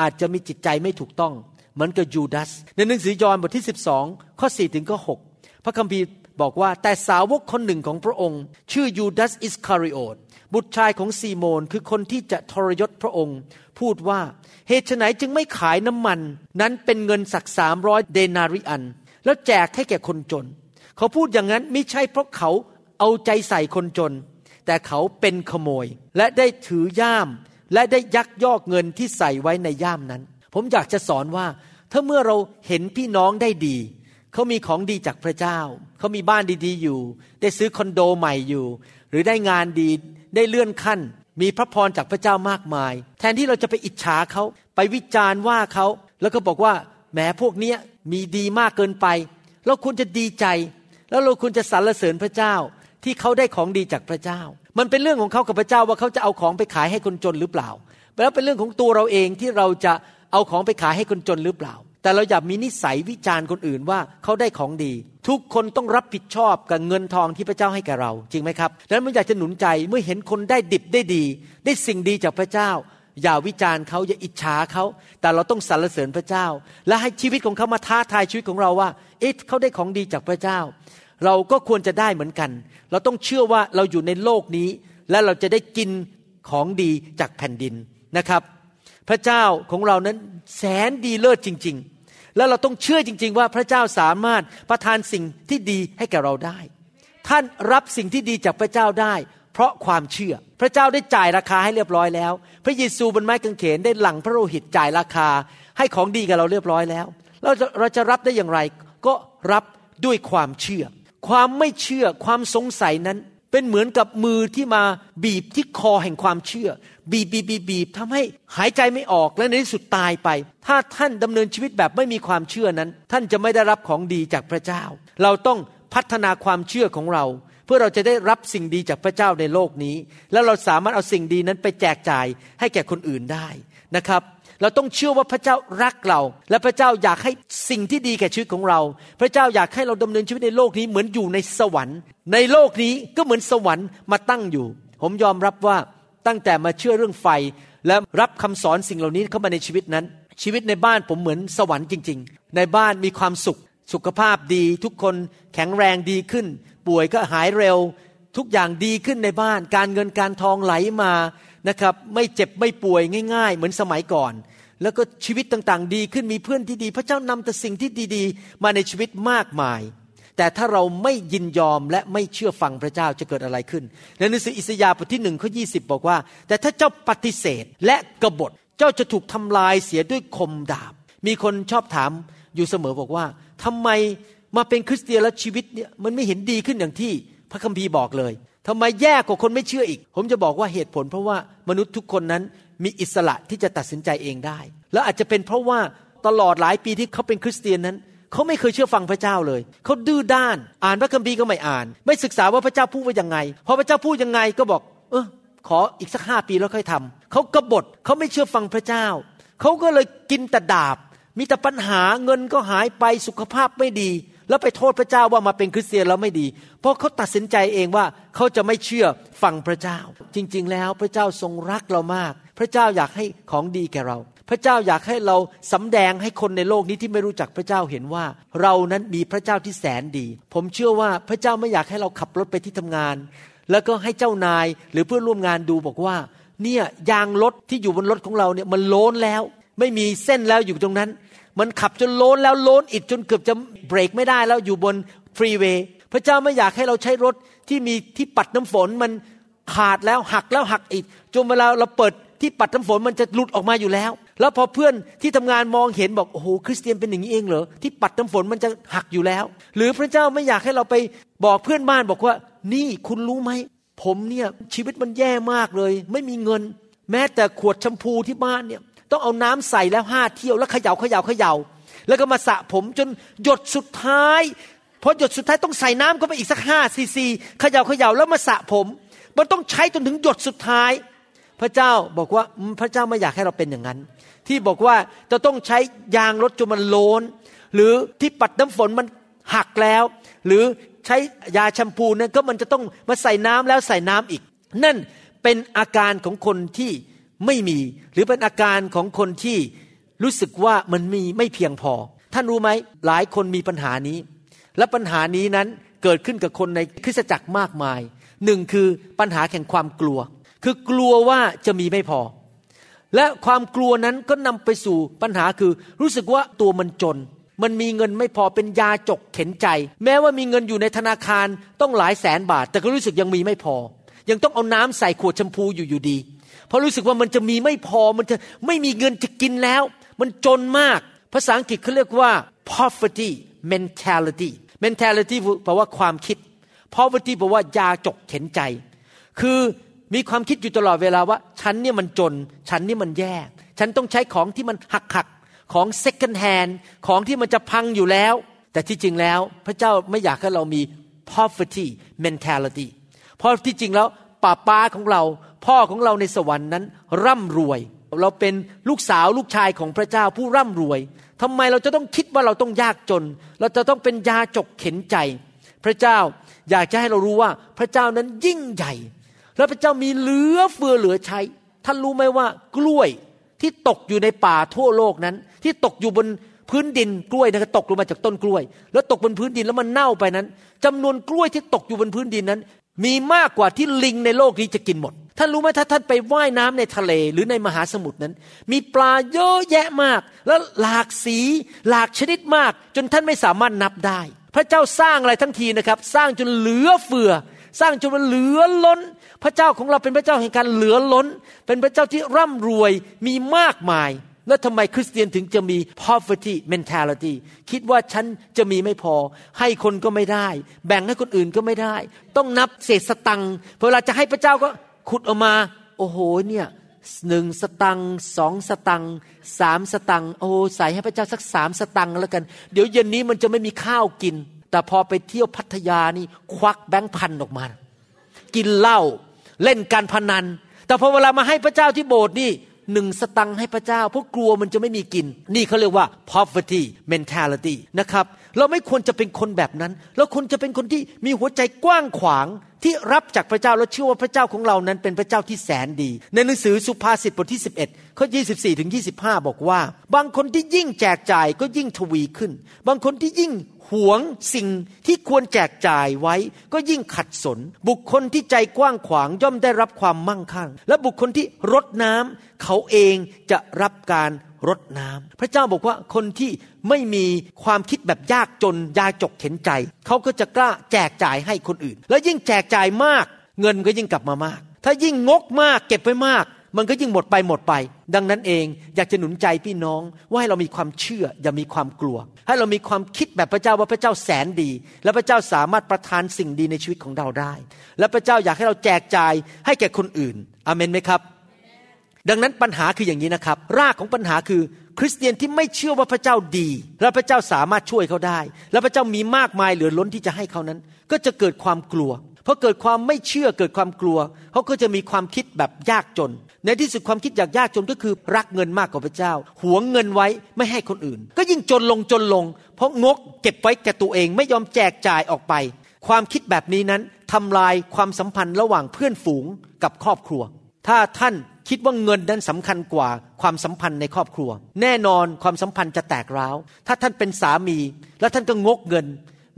อาจจะมีจิตใจไม่ถูกต้อง เหมือนกับยูดาสในหนังสือยอห์นบทที่ 12 ข้อ 4 ถึงข้อ 6 พระคัมภีร์บอกว่าแต่สาวกคนหนึ่งของพระองค์ ชื่อยูดาสอิสคาริโอต บุตรชายของซีโมนคือคนที่จะทรยศพระองค์ พูดว่าเหตุไฉนจึงไม่ขายน้ำมัน นั้นเป็นเงินสักสามร้อยเดนาริอัน แล้วแจกให้แก่คนจน เขาพูดอย่างนั้นไม่ใช่เพราะเขาเอาใจใส่คนจน แต่เขาเป็นขโมย และได้ถือย่าม และได้ยักยอกเงินที่ใส่ไว้ในย่ามนั้น ผมอยากจะสอนว่า ถ้าเมื่อเราเห็นพี่น้องได้ดีเขามีของดีจากพระเจ้า เขามีบ้านดีๆอยู่ ได้ซื้อคอนโดใหม่อยู่ หรือได้งานดี ได้เลื่อนขั้น มีพระพรจากพระเจ้ามากมาย แทนที่เราจะไปอิจฉาเขาไปวิจารณ์ว่าเขา แล้วก็บอกว่าแหมพวกเนี้ยมีดีมากเกินไป เราควรจะดีใจ แล้วเราควรจะสรรเสริญพระเจ้าที่เขาได้ของดีจากพระเจ้า มันเป็นเรื่องของเขากับพระเจ้าว่าเขาจะเอาของไปขายให้คนจนหรือเปล่าแล้วเป็นเรื่องของตัวเราเองที่เราจะเอาของไปขายให้คนจนหรือเปล่า แต่เราอย่ามีนิสัยวิจารณ์คนอื่นว่าเขาได้ของดี ทุกคนต้องรับผิดชอบกับเงินทองที่พระเจ้าให้แก่เรา จริงไหมครับดังนั้นมันอยากจะหนุนใจเมื่อเห็นคนได้ดิบได้ดี ได้สิ่งดีจากพระเจ้า อย่าวิจารณ์เขาอย่าอิจฉาเขาแต่เราต้องสรรเสริญพระเจ้า และให้ชีวิตของเขามาท้าทายชีวิตของเราว่า เอ๊ะเขาได้ของดีจากพระเจ้า เราก็ควรจะได้เหมือนกัน เราต้องเชื่อว่าเราอยู่ในโลกนี้ และเราจะได้กินของดีจากแผ่นดินนะครับ พระเจ้าของเรานั้นแสนดีเลิศจริง ๆ แล้วเราต้องเชื่อจริง ๆ ว่าพระเจ้าสามารถประทานสิ่งที่ดีให้แก่เราได้ ท่านรับสิ่งที่ดีจากพระเจ้าได้ เพราะความเชื่อ พระเจ้าได้จ่ายราคาให้เรียบร้อยแล้ว พระเยซูบนไม้กางเขนได้หลั่งพระโลหิตจ่ายราคา ให้ของดีกับเราเรียบร้อยแล้วเราจะเราจะรับได้อย่างไร ก็รับด้วยความเชื่อ ความไม่เชื่อความสงสัยนั้น เป็นเหมือนกับมือที่มาบีบที่คอแห่งความเชื่อ บีบบีบบีบบีบทำให้หายใจไม่ออกและในที่สุดตายไป ถ้าท่านดำเนินชีวิตแบบไม่มีความเชื่อนั้น ท่านจะไม่ได้รับของดีจากพระเจ้า เราต้องพัฒนาความเชื่อของเรา เพื่อเราจะได้รับสิ่งดีจากพระเจ้าในโลกนี้ แล้วเราสามารถเอาสิ่งดีนั้นไปแจกจ่ายให้แก่คนอื่นได้นะครับ เราต้องเชื่อว่าพระเจ้ารักเรา และพระเจ้าอยากให้สิ่งที่ดีแก่ชีวิตของเรา พระเจ้าอยากให้เราดำเนินชีวิตในโลกนี้เหมือนอยู่ในสวรรค์ ในโลกนี้ก็เหมือนสวรรค์มาตั้งอยู่ ผมยอมรับว่าตั้งแต่มาเชื่อเรื่องไฟ และรับคำสอนสิ่งเหล่านี้เข้ามาในชีวิตนั้น ชีวิตในบ้านผมเหมือนสวรรค์จริง ๆ ในบ้านมีความสุข สุขภาพดี ทุกคนแข็งแรงดีขึ้น ป่วยก็หายเร็ว ทุกอย่างดีขึ้นในบ้าน การเงินการทองไหลมา นะครับไม่เจ็บไม่ป่วยง่าย ๆ เหมือนสมัยก่อน แล้วก็ชีวิตต่างๆ ดีขึ้นมีเพื่อนที่ดี พระเจ้านำแต่สิ่งที่ดีๆ มาในชีวิตมากมาย แต่ถ้าเราไม่ยินยอมและไม่เชื่อฟังพระเจ้าจะเกิดอะไรขึ้นในหนังสืออิสยาห์บทที่หนึ่งข้อยีบอกว่า แต่ถ้าเจ้าปฏิเสธและกบฏเจ้าจะถูกทำลายเสียด้วยคมดาบ มีคนชอบถามอยู่เสมอบอกว่าทำไมมาเป็นคริสเตียนแล้วชีวิตเนี่ยมันไม่เห็นดีขึ้นอย่างที่พระคัมภีร์บอกเลย ทำไมแย่กว่าคนไม่เชื่ออีก ผมจะบอกว่าเหตุผล เพราะว่ามนุษย์ทุกคนนั้นมีอิสระที่จะตัดสินใจเองได้ แล้วอาจจะเป็นเพราะว่าตลอดหลายปีที่เขาเป็นคริสเตียนนั้น เขาไม่เคยเชื่อฟังพระเจ้าเลย เขาดื้อด้าน อ่านพระคัมภีร์ก็ไม่อ่าน ไม่ศึกษาว่าพระเจ้าพูดว่ายังไง พอพระเจ้าพูดยังไงก็บอก เออขออีกสักห้าปีแล้วค่อยทำเขากบฏเขาไม่เชื่อฟังพระเจ้า เขาก็เลยกินแต่ดาบ มีแต่ปัญหาเงินก็หายไปสุขภาพไม่ดี แล้วไปโทษพระเจ้าว่ามาเป็นคริสเตียนแล้วไม่ดี เพราะเขาตัดสินใจเองว่าเขาจะไม่เชื่อฟังพระเจ้า จริง ๆ แล้วพระเจ้าทรงรักเรามาก พระเจ้าอยากให้ของดีแก่เรา พระเจ้าอยากให้เราสำแดงให้คนในโลกนี้ที่ไม่รู้จักพระเจ้าเห็นว่า เรานั้นมีพระเจ้าที่แสนดี ผมเชื่อว่าพระเจ้าไม่อยากให้เราขับรถไปที่ทำงาน แล้วก็ให้เจ้านายหรือเพื่อนร่วมงานดูบอกว่า เนี่ยยางรถที่อยู่บนรถของเราเนี่ยมันโลนแล้ว ไม่มีเส้นแล้วอยู่ตรงนั้น มันขับจนโล้นแล้วโล้นอีกจนเกือบจะเบรกไม่ได้แล้วอยู่บนฟรีเวย์พระเจ้าไม่อยากให้เราใช้รถที่มีที่ปัดน้ำฝนมันขาดแล้วหักแล้วหักอีกจนเวลาเราเปิดที่ปัดน้ำฝนมันจะหลุดออกมาอยู่แล้ว แล้วพอเพื่อนที่ทำงานมองเห็นบอกโอ้โหคริสเตียนเป็นอย่างนี้เองเหรอที่ปัดน้ำฝนมันจะหักอยู่แล้ว หรือพระเจ้าไม่อยากให้เราไปบอกเพื่อนบ้านบอกว่า นี่คุณรู้ไหมผมเนี่ยชีวิตมันแย่มากเลย ไม่มีเงิน แม้แต่ขวดแชมพูที่บ้านเนี่ย ต้องเอาน้ำใส่แล้วห้าเที่ยวแล้วเขย่าเขย่าเขย่าแล้วก็มาสระผมจนหยดสุดท้ายพอหยดสุดท้ายต้องใส่น้ำเข้าไปอีกสักห้าซีซีเขย่าเขย่าแล้วมาสระผม มันต้องใช้จนถึงหยดสุดท้าย พระเจ้าบอกว่าพระเจ้าไม่อยากให้เราเป็นอย่างนั้น ที่บอกว่าจะต้องใช้ยางรถจนมันโลนหรือที่ปัดน้ำฝนมันหักแล้ว หรือใช้ยาแชมพูนั้นก็มันจะต้องมาใส่น้ำแล้วใส่น้ำอีก นั่นเป็นอาการของคนที่ ไม่มีหรือเป็นอาการของคนที่รู้สึกว่ามันมีไม่เพียงพอ ท่านรู้ไหมหลายคนมีปัญหานี้ และปัญหานี้นั้นเกิดขึ้นกับคนในคริสตจักรมากมายหนึ่งคือปัญหาแห่งความกลัว คือกลัวว่าจะมีไม่พอ และความกลัวนั้นก็นำไปสู่ปัญหาคือรู้สึกว่าตัวมันจน มันมีเงินไม่พอเป็นยาจกเข็นใจ แม้ว่ามีเงินอยู่ในธนาคารต้องหลายแสนบาท แต่ก็รู้สึกยังมีไม่พอ ยังต้องเอาน้ำใส่ขวดแชมพูอยู่อยู่ดี เพราะรู้สึกว่ามันจะมีไม่พอมันจะไม่มีเงินจะกินแล้ว มันจนมาก ภาษาอังกฤษเขาเรียกว่า poverty mentality mentality แปลว่าความคิด poverty แปลว่ายาจกเข็นใจ คือมีความคิดอยู่ตลอดเวลาว่า ฉันเนี่ยมันจน ฉันนี่มันแย่ ฉันต้องใช้ของที่มันหักหักของ second hand ของที่มันจะพังอยู่แล้ว แต่ที่จริงแล้ว พระเจ้าไม่อยากให้เรามี poverty mentality เพราะที่จริงแล้วป้าป้าของเรา พ่อของเราในสวรรค์นั้น ร่ำรวย เราเป็นลูกสาวลูกชายของพระเจ้าผู้ร่ำรวย ทำไมเราจะต้องคิดว่าเราต้องยากจน เราจะต้องเป็นยาจกเข็นใจ พระเจ้าอยากจะให้เรารู้ว่าพระเจ้านั้นยิ่งใหญ่ และพระเจ้ามีเหลือเฟือเหลือใช้ ท่านรู้ไหมว่ากล้วยที่ตกอยู่ในป่าทั่วโลกนั้น ที่ตกอยู่บนพื้นดินกล้วยนะครับตกลงมาจากต้นกล้วย แล้วตกบนพื้นดินแล้วมันเน่าไปนั้นจำนวนกล้วยที่ตกอยู่บนพื้นดินนั้น มีมากกว่าที่ลิงในโลกนี้จะกินหมด ท่านรู้ไหมถ้าท่านไปว่ายน้ำในทะเลหรือในมหาสมุทรนั้น มีปลาเยอะแยะมาก แล้วหลากสีหลากชนิดมาก จนท่านไม่สามารถนับได้ พระเจ้าสร้างอะไรทั้งทีนะครับ สร้างจนเหลือเฟือ สร้างจนมันเหลือล้น พระเจ้าของเราเป็นพระเจ้าแห่งการเหลือล้น เป็นพระเจ้าที่ร่ำรวยมีมากมาย แล้วทำไมคริสเตียนถึงจะมี poverty mentality คิดว่าฉันจะมีไม่พอ ให้คนก็ไม่ได้ แบ่งให้คนอื่นก็ไม่ได้ ต้องนับเศษสตังค์เวลาจะให้พระเจ้าก็ขุดออกมา โอ้โหเนี่ยหนึ่งสตังค์สองสตังค์สามสตังค์โอ้ใส่ให้พระเจ้าสักสามสตังค์แล้วกัน เดี๋ยวเย็นนี้มันจะไม่มีข้าวกิน แต่พอไปเที่ยวพัทยานี่ควักแบงค์พันออกมา กินเหล้าเล่นการพนัน แต่พอเวลามาให้พระเจ้าที่โบสถ์นี่ หนึ่งสตังค์ให้พระเจ้าเพราะกลัวมันจะไม่มีกิน นี่เขาเรียกว่า poverty mentality นะครับ เราไม่ควรจะเป็นคนแบบนั้น เราควรจะเป็นคนที่มีหัวใจกว้างขวางที่รับจากพระเจ้า และเชื่อว่าพระเจ้าของเรานั้นเป็นพระเจ้าที่แสนดี ในหนังสือสุภาษิตบทที่ 11ข้อ24ถึง25 บอกว่า บางคนที่ยิ่งแจกจ่ายก็ยิ่งทวีขึ้น บางคนที่ยิ่งหวงสิ่งที่ควรแจกจ่ายไว้ ก็ยิ่งขัดสน บุคคลที่ใจกว้างขวางย่อมได้รับความมั่งคั่ง และบุคคลที่รดน้ำเขาเองจะรับการ รดน้ำพระเจ้าบอกว่าคนที่ไม่มีความคิดแบบยากจนยาจกเข็นใจ เขาก็จะกล้าแจกจ่ายให้คนอื่น และยิ่งแจกจ่ายมาก เงินก็ยิ่งกลับมามาก ถ้ายิ่งงกมากเก็บไว้มาก มันก็ยิ่งหมดไปหมดไป ดังนั้นเองอยากจะหนุนใจพี่น้องว่าให้เรามีความเชื่ออย่ามีความกลัว ให้เรามีความคิดแบบพระเจ้าว่าพระเจ้าแสนดี และพระเจ้าสามารถประทานสิ่งดีในชีวิตของเราได้ และพระเจ้าอยากให้เราแจกจ่ายให้แก่คนอื่นอเมนไหมครับ ดังนั้นปัญหาคืออย่างนี้นะครับ รากของปัญหาคือ คริสเตียนที่ไม่เชื่อว่าพระเจ้าดี และพระเจ้าสามารถช่วยเขาได้ และพระเจ้ามีมากมายเหลือล้นที่จะให้เขานั้น ก็จะเกิดความกลัวพอเกิดความไม่เชื่อเกิดความกลัวเขาก็จะมีความคิดแบบยากจน ในที่สุดความคิดอยากยากจนก็คือรักเงินมากกว่าพระเจ้า หวงเงินไว้ไม่ให้คนอื่น ก็ยิ่งจนลงจนลง เพราะงกเก็บไว้แก่ตัวเองไม่ยอมแจกจ่ายออกไป ความคิดแบบนี้นั้นทำลายความสัมพันธ์ระหว่างเพื่อนฝูงกับครอบครัว ถ้าท่าน คิดว่าเงินนั้นสำคัญกว่าความสัมพันธ์ในครอบครัว แน่นอนความสัมพันธ์จะแตกร้าว ถ้าท่านเป็นสามี แล้วท่านก็งกเงิน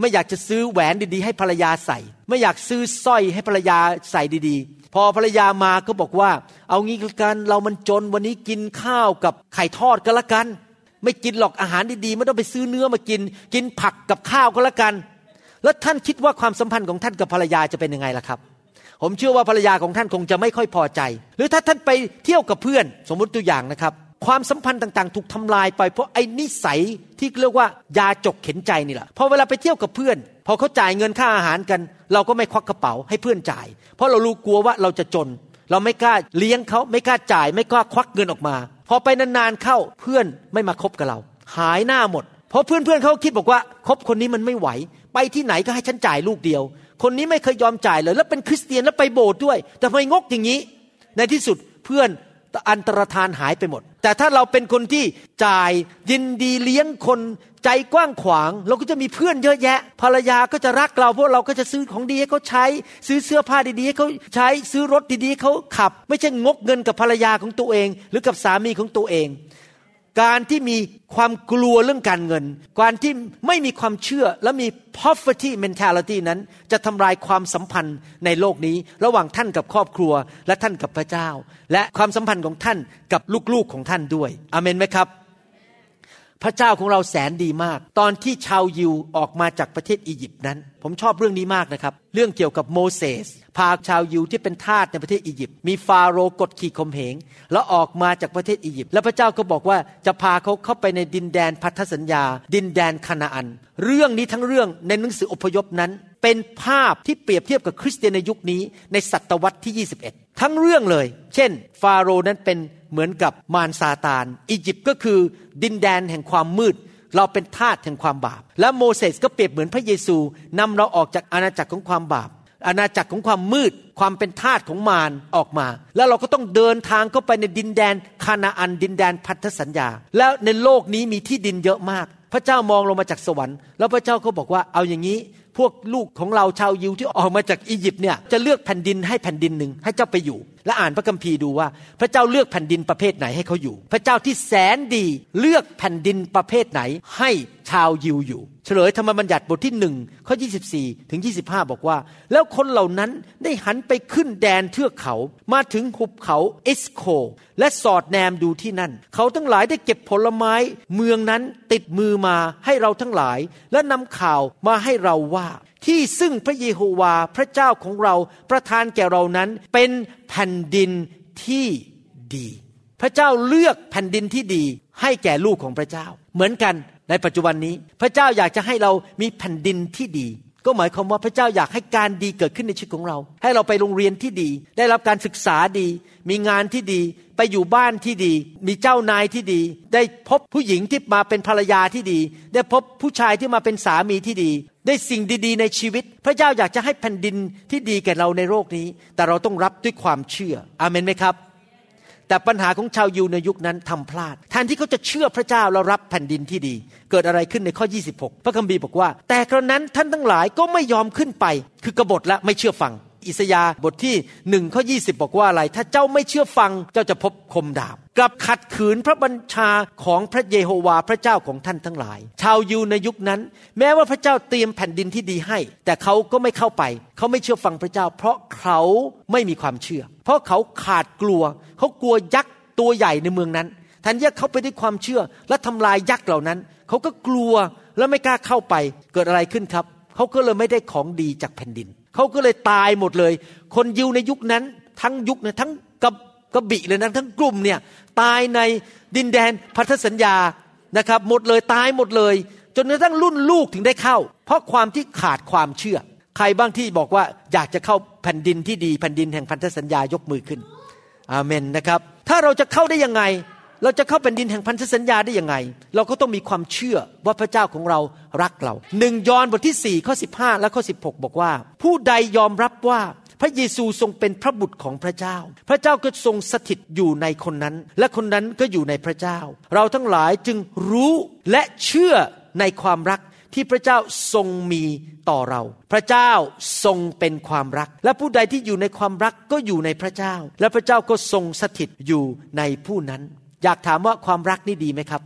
ไม่อยากจะซื้อแหวนดีๆ ให้ภรรยาใส่ ไม่อยากซื้อสร้อยให้ภรรยาใส่ดีๆ พอภรรยามาก็บอกว่า เอางี้กันเรามันจนวันนี้กินข้าวกับไข่ทอดก็แล้วกัน ไม่กินหรอกอาหารดีๆไม่ต้องไปซื้อเนื้อมากิน กินผักกับข้าวก็แล้วกัน แล้วท่านคิดว่าความสัมพันธ์ของท่านกับภรรยาจะเป็นยังไงล่ะครับ ผมเชื่อว่าภรรยาของท่านคงจะไม่ค่อยพอใจ หรือถ้าท่านไปเที่ยวกับเพื่อน สมมติตัวอย่างนะครับ ความสัมพันธ์ต่างๆ ถูกทำลายไปเพราะไอ้นิสัยที่เรียกว่ายาจกเข็นใจนี่แหละพอเวลาไปเที่ยวกับเพื่อน พอเขาจ่ายเงินค่าอาหารกัน เราก็ไม่ควักกระเป๋าให้เพื่อนจ่าย เพราะเรารู้กลัวว่าเราจะจน เราไม่กล้าเลี้ยงเขาไม่กล้าจ่าย ไม่กล้าควักเงินออกมา พอไปนานๆเข้าเพื่อนไม่มาคบกับเรา หายหน้าหมดเพราะเพื่อนๆเขาคิดบอกว่าคบคนนี้มันไม่ไหว ไปที่ไหนก็ให้ฉันจ่ายลูกเดียว คนนี้ไม่เคยยอมจ่ายเลย แล้วเป็นคริสเตียนแล้วไปโบสถ์ด้วย แต่ทำไมงกอย่างนี้ ในที่สุดเพื่อนอันตรธานหายไปหมด แต่ถ้าเราเป็นคนที่จ่ายยินดีเลี้ยงคนใจกว้างขวาง เราก็จะมีเพื่อนเยอะแยะ ภรรยาก็จะรักเราเพราะเราก็จะซื้อของดีให้เขาใช้ ซื้อเสื้อผ้าดีๆให้เขาใช้ซื้อรถดีๆเขาขับ ไม่ใช่งกเงินกับภรรยาของตัวเอง หรือกับสามีของตัวเอง การที่มีความกลัวเรื่องการเงิน การที่ไม่มีความเชื่อและมี poverty mentality นั้น จะทำลายความสัมพันธ์ในโลกนี้ ระหว่างท่านกับครอบครัวและท่านกับพระเจ้า และความสัมพันธ์ของท่านกับลูกๆของท่านด้วยอเมนไหมครับ พระเจ้าของเราแสนดีมาก ตอนที่ชาวยิวออกมาจากประเทศอียิปต์นั้น ผมชอบเรื่องนี้มากนะครับ เรื่องเกี่ยวกับโมเสสพาชาวยิวที่เป็นทาสในประเทศอียิปต์มีฟาโรห์กดขี่ข่มเหงแล้วออกมาจากประเทศอียิปต์แล้วพระเจ้าก็บอกว่าจะพาเขาเข้าไปในดินแดนพันธสัญญา ดินแดนคานาอัน เรื่องนี้ทั้งเรื่องในหนังสืออพยพนั้น เป็นภาพที่เปรียบเทียบกับคริสเตียนในยุคนี้ในศตวรรษที่ 21 ทั้งเรื่องเลย เช่น ฟาโรห์นั้นเป็นเหมือนกับมารซาตาน อียิปต์ก็คือดินแดนแห่งความมืด เราเป็นทาสแห่งความบาป และโมเสสก็เปรียบเหมือนพระเยซูนำเราออกจากอาณาจักรของความบาป อาณาจักรของความมืด ความเป็นทาสของมารออกมา แล้วเราก็ต้องเดินทางเข้าไปในดินแดนคานาอันดินแดนพันธสัญญา แล้วในโลกนี้มีที่ดินเยอะมาก พระเจ้ามองลงมาจากสวรรค์ แล้วพระเจ้าก็บอกว่าเอาอย่างนี้ พวกลูกของเราชาวยิวที่ออกมาจากอียิปต์เนี่ยจะเลือกแผ่นดินให้แผ่นดินหนึ่งให้เจ้าไปอยู่ และอ่านพระคัมภีร์ดูว่า พระเจ้าเลือกแผ่นดินประเภทไหนให้เขาอยู่ พระเจ้าที่แสนดีเลือกแผ่นดินประเภทไหนให้ ชาวยิวอยู่ เฉลยธรรมบัญญัติบทที่หนึ่งข้อ 24 ถึง 25 บอกว่า แล้วคนเหล่านั้นได้หันไปขึ้นแดนเทือกเขามาถึงหุบเขาเอสโค และสอดแนมดูที่นั่น เขาทั้งหลายได้เก็บผลไม้เมืองนั้นติดมือมาให้เราทั้งหลาย และนำข่าวมาให้เราว่า ที่ซึ่งพระเยโฮวาพระเจ้าของเราประทานแก่เรานั้นเป็นแผ่นดินที่ดี พระเจ้าเลือกแผ่นดินที่ดีให้แก่ลูกของพระเจ้า เหมือนกัน ในปัจจุบันนี้พระเจ้าอยากจะให้เรามีแผ่นดินที่ดี ก็หมายความว่าพระเจ้าอยากให้การดีเกิดขึ้นในชีวิตของเรา ให้เราไปโรงเรียนที่ดี ได้รับการศึกษาดี มีงานที่ดี ไปอยู่บ้านที่ดี มีเจ้านายที่ดี ได้พบผู้หญิงที่มาเป็นภรรยาที่ดี ได้พบผู้ชายที่มาเป็นสามีที่ดี ได้สิ่งดีๆ ในชีวิต พระเจ้าอยากจะให้แผ่นดินที่ดีแก่เราในโลกนี้ แต่เราต้องรับด้วยความเชื่อ อาเมนไหมครับ แต่ปัญหาของชาวยิวในยุคนั้นทำพลาดแทนที่เขาจะเชื่อพระเจ้าแล้วรับแผ่นดินที่ดี เกิดอะไรขึ้นในข้อ 26 พระคัมภีร์บอกว่า แต่กระนั้นท่านทั้งหลายก็ไม่ยอมขึ้นไป คือกบฏและไม่เชื่อฟัง อิสยาบทที่หนึ่งข้อ 20 บอกว่าอะไร ถ้าเจ้าไม่เชื่อฟังเจ้าจะพบคมดาบกลับขัดขืนพระบัญชาของพระเยโฮวาพระเจ้าของท่านทั้งหลาย ชาวยิวในยุคนั้น แม้ว่าพระเจ้าเตรียมแผ่นดินที่ดีให้ แต่เขาก็ไม่เข้าไป เขาไม่เชื่อฟังพระเจ้า เพราะเขาไม่มีความเชื่อ ราะเขาขาดกลัว เขากลัวยักษ์ตัวใหญ่ในเมืองนั้นแทนที่เขาไปด้วยความเชื่อและทำลายยักษ์เหล่านั้น เขาก็กลัวและไม่กล้าเข้าไปเกิดอะไรขึ้นครับ เขาก็เลยไม่ได้ของดีจากแผ่นดิน เขาก็เลยตายหมดเลย คนยิวในยุคนั้น ทั้งยุคนี่ยทั้งกับกระบี่เลยนะทั้งกลุ่มเนี่ยตายในดินแดนพันธสัญญานะครับ หมดเลยตายหมดเลย จนกระทั่งรุ่นลูกถึงได้เข้า เพราะความที่ขาดความเชื่อ ใครบ้างที่บอกว่าอยากจะเข้าแผ่นดินที่ดีแผ่นดินแห่งพันธสัญญายกมือขึ้น อาเมนนะครับ ถ้าเราจะเข้าได้ยังไง เราจะเข้าแผ่นดินแห่งพันธสัญญาได้ยังไง เราก็ต้องมีความเชื่อว่าพระเจ้าของเรารักเราหนึ่งยอห์นบทที่4ข้อ15 และข้อ 16 บอกว่า ผู้ใดยอมรับว่าพระเยซูทรงเป็นพระบุตรของพระเจ้า พระเจ้าก็ทรงสถิตอยู่ในคนนั้น และคนนั้นก็อยู่ในพระเจ้า เราทั้งหลายจึงรู้และเชื่อในความรัก ที่พระเจ้าทรงมีต่อเรา พระเจ้าทรงเป็นความรัก และผู้ใดที่อยู่ในความรักก็อยู่ในพระเจ้า และพระเจ้าก็ทรงสถิตอยู่ในผู้นั้น อยากถามว่าความรักนี่ดีไหมครับ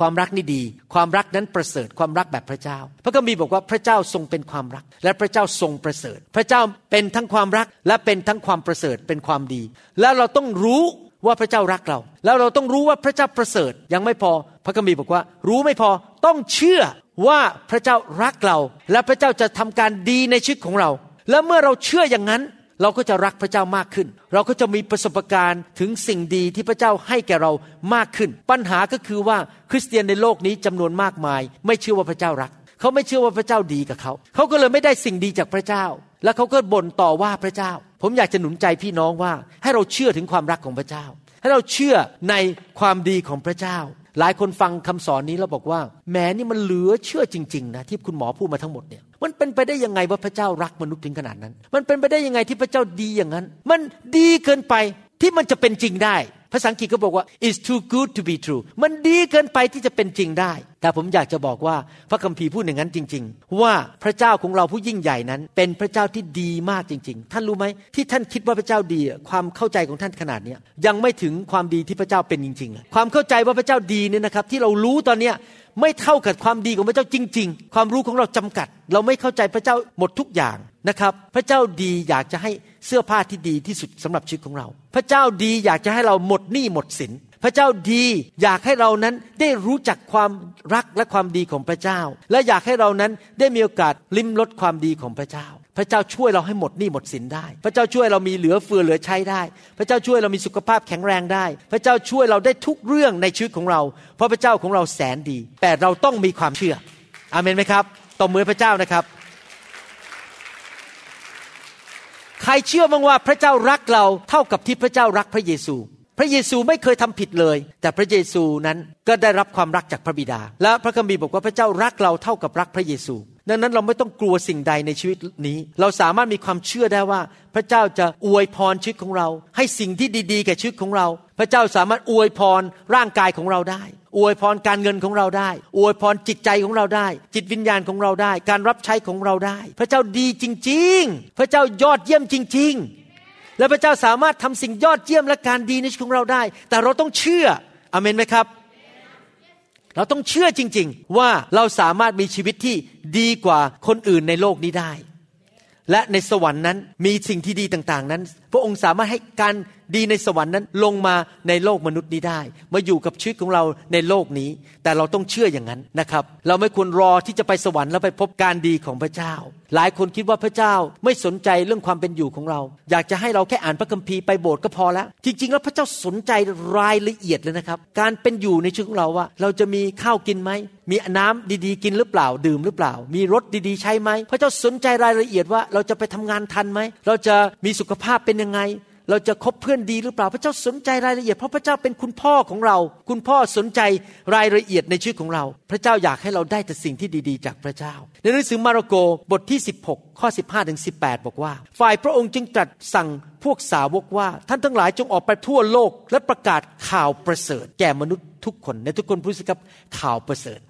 ความรักนี่ดี ความรักนั้นประเสริฐความรักแบบพระเจ้า พระคัมภีร์บอกว่าพระเจ้าทรงเป็นความรัก และพระเจ้าทรงประเสริฐ พระเจ้าเป็นทั้งความรักและเป็นทั้งความประเสริฐเป็นความดี แล้วเราต้องรู้ว่าพระเจ้ารักเรา แล้วเราต้องรู้ว่าพระเจ้าประเสริฐยังไม่พอ พระคัมภีร์บอกว่า รู้ไม่พอ ต้องเชื่อว่าพระเจ้ารักเรา และพระเจ้าจะทำการดีในชีวิตของเรา แล้วเมื่อเราเชื่ออย่างนั้น เราก็จะรักพระเจ้ามากขึ้น เราก็จะมีประสบการณ์ถึงสิ่งดีที่พระเจ้าให้แก่เรามากขึ้น ปัญหาก็คือว่าคริสเตียนในโลกนี้จำนวนมากมาย ไม่เชื่อว่าพระเจ้ารัก เขาไม่เชื่อว่าพระเจ้าดีกับเขา เขาก็เลยไม่ได้สิ่งดีจากพระเจ้า แล้วเขาก็บ่นต่อว่าพระเจ้า ผมอยากจะหนุนใจพี่น้องว่าให้เราเชื่อถึงความรักของพระเจ้า ให้เราเชื่อในความดีของพระเจ้า หลายคนฟังคำสอนนี้แล้วบอกว่าแหมนี่มันเหลือเชื่อจริงๆนะที่คุณหมอพูดมาทั้งหมดเนี่ยมันเป็นไปได้ยังไงว่าพระเจ้ารักมนุษย์ถึงขนาดนั้น มันเป็นไปได้ยังไงที่พระเจ้าดีอย่างนั้น มันดีเกินไปที่มันจะเป็นจริงได้ ภาษาอังกฤษก็บอกว่า it's too good to be true มันดีเกินไปที่จะเป็นจริงได้ แต่ผมอยากจะบอกว่าพระคัมภีร์พูดอย่างนั้นจริง ๆ ว่าพระเจ้าของเราผู้ยิ่งใหญ่นั้น เป็นพระเจ้าที่ดีมากจริง ๆ ท่านรู้ไหมที่ท่านคิดว่าพระเจ้าดี ความเข้าใจของท่านขนาดนี้ยังไม่ถึงความดีที่พระเจ้าเป็นจริง ๆ ความเข้าใจว่าพระเจ้าดีเนี่ยนะครับที่เรารู้ตอนเนี้ย ไม่เท่ากับความดีของพระเจ้าจริง ๆ ความรู้ของเราจำกัด เราไม่เข้าใจพระเจ้าหมดทุกอย่างนะครับ พระเจ้าดีอยากจะให้เสื้อผ้าที่ดีที่สุดสำหรับชีวิตของเรา พระเจ้าดีอยากจะให้เราหมดหนี้หมดสินพระเจ้าดีอยากให้เรานั้นได้รู้จักความรักและความดีของพระเจ้า และอยากให้เรานั้นได้มีโอกาสลิ้มรสความดีของพระเจ้า พระเจ้าช่วยเราให้หมดหนี้หมดสินได้ พระเจ้าช่วยเรามีเหลือเฟือเหลือใช้ได้ พระเจ้าช่วยเรามีสุขภาพแข็งแรงได้ พระเจ้าช่วยเราได้ทุกเรื่องในชีวิตของเรา เพราะพระเจ้าของเราแสนดี แต่เราต้องมีความเชื่อ อาเมนไหมครับตบมือพระเจ้านะครับ ใครเชื่อบ้างว่าพระเจ้ารักเราเท่ากับที่พระเจ้ารักพระเยซู พระเยซูไม่เคยทำผิดเลย แต่พระเยซูนั้นก็ได้รับความรักจากพระบิดา และพระคัมภีร์บอกว่าพระเจ้ารักเราเท่ากับรักพระเยซู ดังนั้นเราไม่ต้องกลัวสิ่งใดในชีวิตนี้ เราสามารถมีความเชื่อได้ว่า พระเจ้าจะอวยพรชีวิตของเรา ให้สิ่งที่ดีๆแก่ชีวิตของเรา พระเจ้าสามารถอวยพรร่างกายของเราได้ อวยพรการเงินของเราได้ อวยพรจิตใจของเราได้ จิตวิญญาณของเราได้ การรับใช้ของเราได้ พระเจ้าดีจริง ๆ พระเจ้ายอดเยี่ยมจริง ๆ และพระเจ้าสามารถทำสิ่งยอดเยี่ยมและการดีในชีวิตของเราได้ แต่เราต้องเชื่ออเมนไหมครับ เราต้องเชื่อจริง ๆ ว่าเราสามารถมีชีวิตที่ดีกว่าคนอื่นในโลกนี้ได้ และในสวรรค์นั้นมีสิ่งที่ดีต่างๆ นั้น พระองค์สามารถให้การดีในสวรรค์นั้นลงมาในโลกมนุษย์นี้ได้ มาอยู่กับชีวิตของเราในโลกนี้ แต่เราต้องเชื่ออย่างนั้นนะครับ เราไม่ควรรอที่จะไปสวรรค์แล้วไปพบการดีของพระเจ้า หลายคนคิดว่าพระเจ้าไม่สนใจเรื่องความเป็นอยู่ของเรา อยากจะให้เราแค่อ่านพระคัมภีร์ไปโบสถ์ก็พอแล้ว จริง ๆ แล้วพระเจ้าสนใจรายละเอียดเลยนะครับ การเป็นอยู่ในชีวิตของเราว่า เราจะมีข้าวกินไหมมีน้ำดีๆ กินหรือเปล่าดื่มหรือเปล่า มีรถดีๆ ใช้ไหมพระเจ้าสนใจรายละเอียดว่าเราจะไปทำงานทันไหมเราจะมีสุขภาพเป็นยังไง เราจะคบเพื่อนดีหรือเปล่า พระเจ้าสนใจรายละเอียด เพราะพระเจ้าเป็นคุณพ่อของเรา คุณพ่อสนใจรายละเอียดในชีวิตของเรา พระเจ้าอยากให้เราได้แต่สิ่งที่ดีๆ จากพระเจ้า ในหนังสือมาระโกบทที่ 16 ข้อ 15ถึง18 บอกว่า ฝ่ายพระองค์จึงตรัสสั่งพวกสาวกว่า ท่านทั้งหลายจงออกไปทั่วโลก และประกาศข่าวประเสริฐ แก่มนุษย์ทุกคนในทุกคนพูดสิครับข่าวประเสริฐ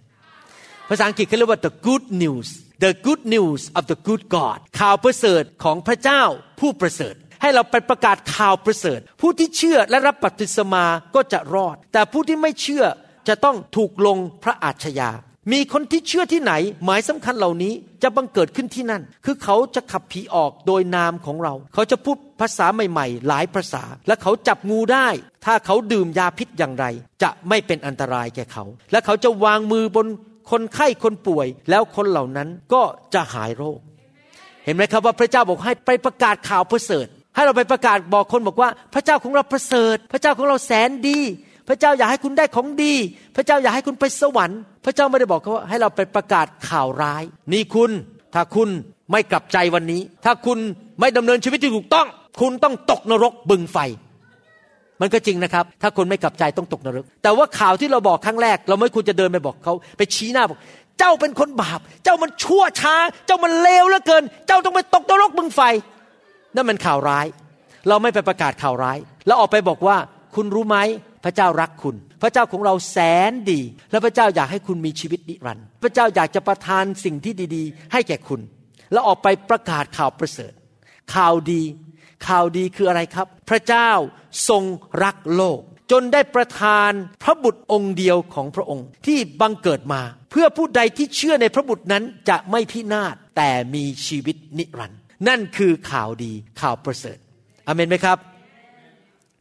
ภาษาอังกฤษเขาเรียกว่า the good news the good news of the good God ข่าวประเสริฐของพระเจ้าผู้ประเสริฐ ให้เราไปประกาศข่าวประเสริฐ ผู้ที่เชื่อและรับบัพติศมาก็จะรอด แต่ผู้ที่ไม่เชื่อจะต้องถูกลงพระอาชญา มีคนที่เชื่อที่ไหน หมายสำคัญเหล่านี้จะบังเกิดขึ้นที่นั่น คือเขาจะขับผีออกโดยนามของเรา เขาจะพูดภาษาใหม่ๆ หลายภาษา และเขาจับงูได้ ถ้าเขาดื่มยาพิษอย่างไร จะไม่เป็นอันตรายแก่เขา และเขาจะวางมือบนคนไข้คนป่วย แล้วคนเหล่านั้นก็จะหายโรค เห็นไหมครับว่าพระเจ้าบอกให้ไปประกาศข่าวประเสริฐ ให้เราไปประกาศบอกคนบอกว่า พระเจ้าของเราประเสริฐ พระเจ้าของเราแสนดี พระเจ้าอยากให้คุณได้ของดี พระเจ้าอยากให้คุณไปสวรรค์ พระเจ้าไม่ได้บอกเขาว่าให้เราไปประกาศข่าวร้าย นี่คุณ ถ้าคุณไม่กลับใจวันนี้ ถ้าคุณไม่ดำเนินชีวิตที่ถูกต้อง คุณต้องตกนรกบึงไฟ มันก็จริงนะครับ ถ้าคนไม่กลับใจต้องตกนรก แต่ว่าข่าวที่เราบอกครั้งแรก เราไม่ควรจะเดินไปบอกเขาไปชี้หน้าบอกเจ้าเป็นคนบาป เจ้ามันชั่วช้า เจ้ามันเลวเหลือเกิน เจ้าต้องไปตกนรกบึงไฟ นั่นมันข่าวร้าย เราไม่ไปประกาศข่าวร้ายแล้วออกไปบอกว่าคุณรู้ไหมพระเจ้ารักคุณพพระเจ้าของเราแสนดี และพระเจ้าอยากให้คุณมีชีวิตนิรันดร์พระเจ้าอยากจะประทานสิ่งที่ดี ๆ ให้แก่คุณ แล้วออกไปประกาศข่าวประเสริฐ ข่าวดี ข่าวดีคืออะไรครับ พระเจ้าทรงรักโลก จนได้ประทานพระบุตรองค์เดียวของพระองค์ที่บังเกิดมา เพื่อผู้ใดที่เชื่อในพระบุตรนั้นจะไม่พินาศแต่มีชีวิตนิรันดร์ นั่นคือข่าวดีข่าวประเสริฐอเมนไหมครับ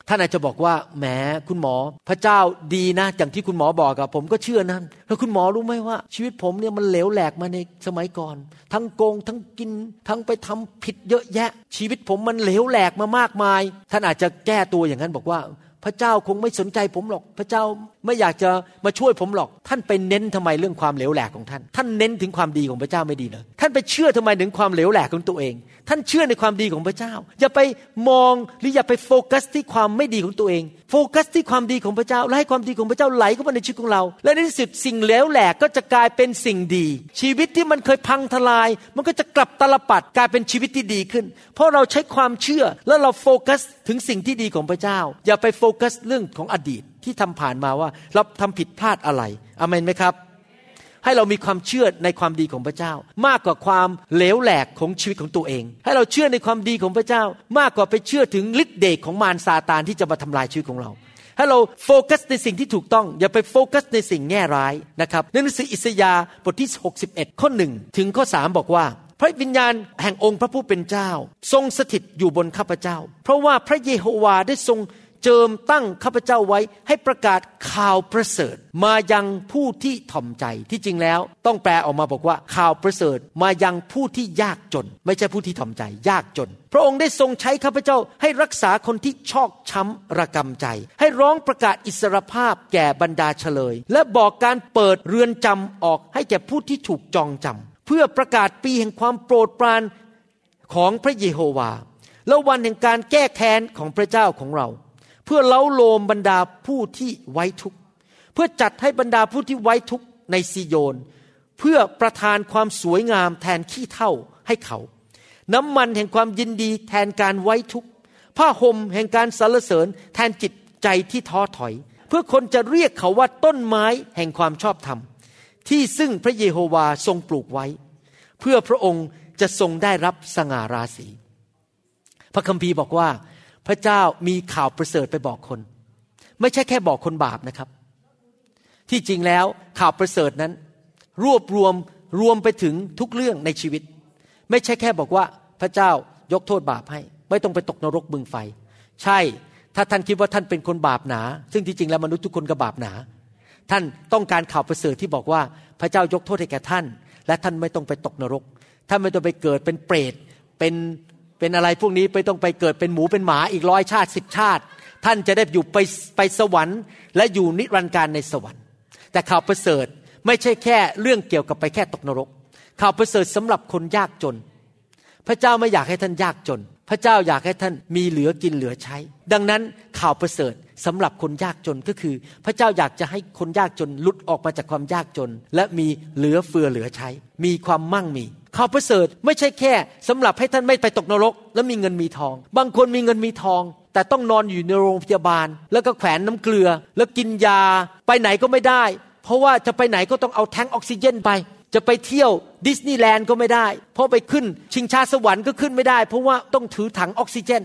ท่านอาจจะบอกว่าแหมคุณหมอ พระเจ้าดีนะอย่างที่คุณหมอบอกกับผมก็เชื่อนั่นแล้วคุณหมอรู้ไหมว่า ชีวิตผมเนี่ยมันเหลวแหลกมาในสมัยก่อน ทั้งโกงทั้งกิน ทั้งไปทำผิดเยอะแยะ ชีวิตผมมันเหลวแหลกมามากมาย ท่านอาจจะแก้ตัวอย่างนั้นบอกว่า พระเจ้าคงไม่สนใจผมหรอก พระเจ้าไม่อยากจะมาช่วยผมหรอก ท่านไปเน้นทำไมเรื่องความเหลวแหลกของท่าน ท่านเน้นถึงความดีของพระเจ้าไม่ดีเลยท่านไปเชื่อทำไมถึงความเหลวแหลกของตัวเองท่านเชื่อในความดีของพระเจ้า อย่าไปมองหรืออย่าไปโฟกัสที่ความไม่ดีของตัวเอง โฟกัสที่ความดีของพระเจ้าและให้ความดีของพระเจ้าไหลเข้ามาในชีวิตของเรา และในที่สุดสิ่งเลวแหลกก็จะกลายเป็นสิ่งดี ชีวิตที่มันเคยพังทลาย มันก็จะกลับตลปัดกลายเป็นชีวิตที่ดีขึ้น เพราะเราใช้ความเชื่อแล้วเราโฟกัสถึงสิ่งที่ดีของพระเจ้า อย่าไปโฟกัสเรื่องของอดีตที่ทำผ่านมาว่าเราทำผิดพลาดอะไรอเมนไหมครับ ให้เรามีความเชื่อในความดีของพระเจ้า มากกว่าความเหลวแหลกของชีวิตของตัวเอง ให้เราเชื่อในความดีของพระเจ้า มากกว่าไปเชื่อถึงฤทธิ์เดชของมารซาตานที่จะมาทำลายชีวิตของเราให้เราโฟกัสในสิ่งที่ถูกต้อง อย่าไปโฟกัสในสิ่งแง่ร้ายนะครับในหนังสืออิสยาห์บทที่ 61 ข้อหนึ่งถึงข้อสามบอกว่า พระวิญญาณแห่งองค์พระผู้เป็นเจ้า ทรงสถิตอยู่บนข้าพเจ้า เพราะว่าพระเยโฮวาได้ทรง เจิมตั้งข้าพเจ้าไว้ให้ประกาศข่าวประเสริฐ มายังผู้ที่ถ่อมใจที่จริงแล้ว ต้องแปลออกมาบอกว่าข่าวประเสริฐ มายังผู้ที่ยากจน ไม่ใช่ผู้ที่ถ่อมใจ ยากจน พระองค์ได้ทรงใช้ข้าพเจ้าให้รักษาคนที่ชอกช้ำระกำใจ ให้ร้องประกาศอิสรภาพแก่บรรดาเฉลย และบอกการเปิดเรือนจำออกให้แก่ผู้ที่ถูกจองจำเพื่อประกาศปีแห่งความโปรดปรานของพระเยโฮวาและวันแห่งการแก้แค้นของพระเจ้าของเรา เพื่อเล้าโลมบรรดาผู้ที่ไว้ทุกข์เพื่อจัดให้บรรดาผู้ที่ไว้ทุกข์ในซีโยน เพื่อประทานความสวยงามแทนขี้เท่าให้เขา น้ำมันแห่งความยินดีแทนการไว้ทุกข์ผ้าห่มแห่งการสรรเสริญแทนจิตใจที่ท้อถอย เพื่อคนจะเรียกเขาว่าต้นไม้แห่งความชอบธรรม ที่ซึ่งพระเยโฮวาทรงปลูกไว้ เพื่อพระองค์จะทรงได้รับสง่าราศีพระคัมภีร์บอกว่า พระเจ้ามีข่าวประเสริฐไปบอกคน ไม่ใช่แค่บอกคนบาปนะครับ ที่จริงแล้วข่าวประเสริฐนั้น รวบรวมรวมไปถึงทุกเรื่องในชีวิต ไม่ใช่แค่บอกว่าพระเจ้ายกโทษบาปให้ ไม่ต้องไปตกนรกบึงไฟ ใช่ถ้าท่านคิดว่าท่านเป็นคนบาปหนา ซึ่งที่จริงแล้วมนุษย์ทุกคนก็บาปหนา ท่านต้องการข่าวประเสริฐที่บอกว่าพระเจ้ายกโทษให้แก่ท่าน และท่านไม่ต้องไปตกนรกท่านไม่ต้องไปเกิดเป็นเปรตเป็น เป็นอะไรพวกนี้ไปต้องไปเกิดเป็นหมูเป็นหมาอีกร้อยชาติสิบชาติ ท่านจะได้อยู่ไปไปสวรรค์ และอยู่นิรันดร์การในสวรรค์ แต่ข่าวประเสริฐไม่ใช่แค่เรื่องเกี่ยวกับไปแค่ตกนรก ข่าวประเสริฐสำหรับคนยากจน พระเจ้าไม่อยากให้ท่านยากจน พระเจ้าอยากให้ท่านมีเหลือกินเหลือใช้ ดังนั้นข่าวประเสริฐสำหรับคนยากจนก็คือ พระเจ้าอยากจะให้คนยากจนลุดออกมาจากความยากจน และมีเหลือเฟือเหลือใช้ มีความมั่งมีข่าวประเสริฐไม่ใช่แค่สำหรับให้ท่านไม่ไปตกนรก แล้วมีเงินมีทอง บางคนมีเงินมีทอง แต่ต้องนอนอยู่ในโรงพยาบาล แล้วก็แขวนน้ำเกลือ แล้วกินยา ไปไหนก็ไม่ได้ เพราะว่าจะไปไหนก็ต้องเอาแทงออกซิเจนไป จะไปเที่ยวดิสนีย์แลนด์ก็ไม่ได้ เพราะไปขึ้นชิงชาสวรรค์ก็ขึ้นไม่ได้ เพราะว่าต้องถือถังออกซิเจน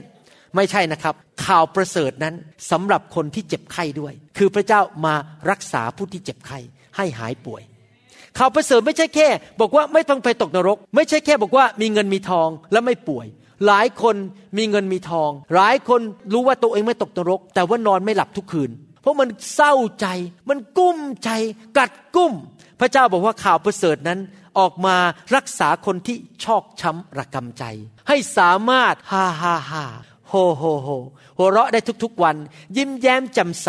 ไม่ใช่นะครับ ข่าวประเสริฐนั้นสำหรับคนที่เจ็บไข้ด้วย คือพระเจ้ามารักษาผู้ที่เจ็บไข้ให้หายป่วย ข่าวประเสริฐไม่ใช่แค่ บอกว่าไม่ต้องไปตกนรก ไม่ใช่แค่บอกว่ามีเงินมีทองและไม่ป่วย หลายคนมีเงินมีทอง หลายคนรู้ว่าตัวเองไม่ตกนรก แต่ว่านอนไม่หลับทุกคืน เพราะมันเศร้าใจ มันกุ้มใจ กัดกุ้ม พระเจ้าบอกว่าข่าวประเสริฐนั้นออกมารักษาคนที่ชอกช้ำระกำใจ ให้สามารถฮ่าฮ่าฮ่าโฮโฮโฮหัวเราะได้ทุกๆวัน ยิ้มแย้มแจ่มใส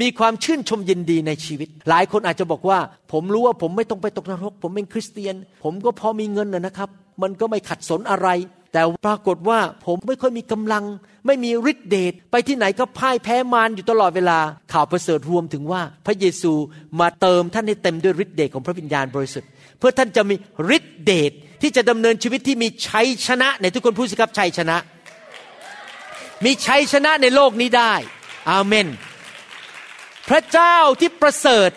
มีความชื่นชมยินดีในชีวิต หลายคนอาจจะบอกว่า ผมรู้ว่าผมไม่ต้องไปตกนรก ผมเป็นคริสเตียน ผมก็พอมีเงินนะครับ มันก็ไม่ขัดสนอะไร แต่ปรากฏว่าผมไม่ค่อยมีกำลัง ไม่มีฤทธิเดชไปที่ไหนก็พ่ายแพ้มารอยู่ตลอดเวลา ข่าวประเสริฐรวมถึงว่า พระเยซูมาเติมท่านให้เต็มด้วยฤทธิเดชของพระวิญญาณบริสุทธิ์ เพื่อท่านจะมีฤทธิเดชที่จะดำเนินชีวิตที่มีชัยชนะในทุกคนพูดสิครับชัยชนะ มีชัยชนะในโลกนี้ได้ อาเมน พระเจ้าที่ประเสริฐ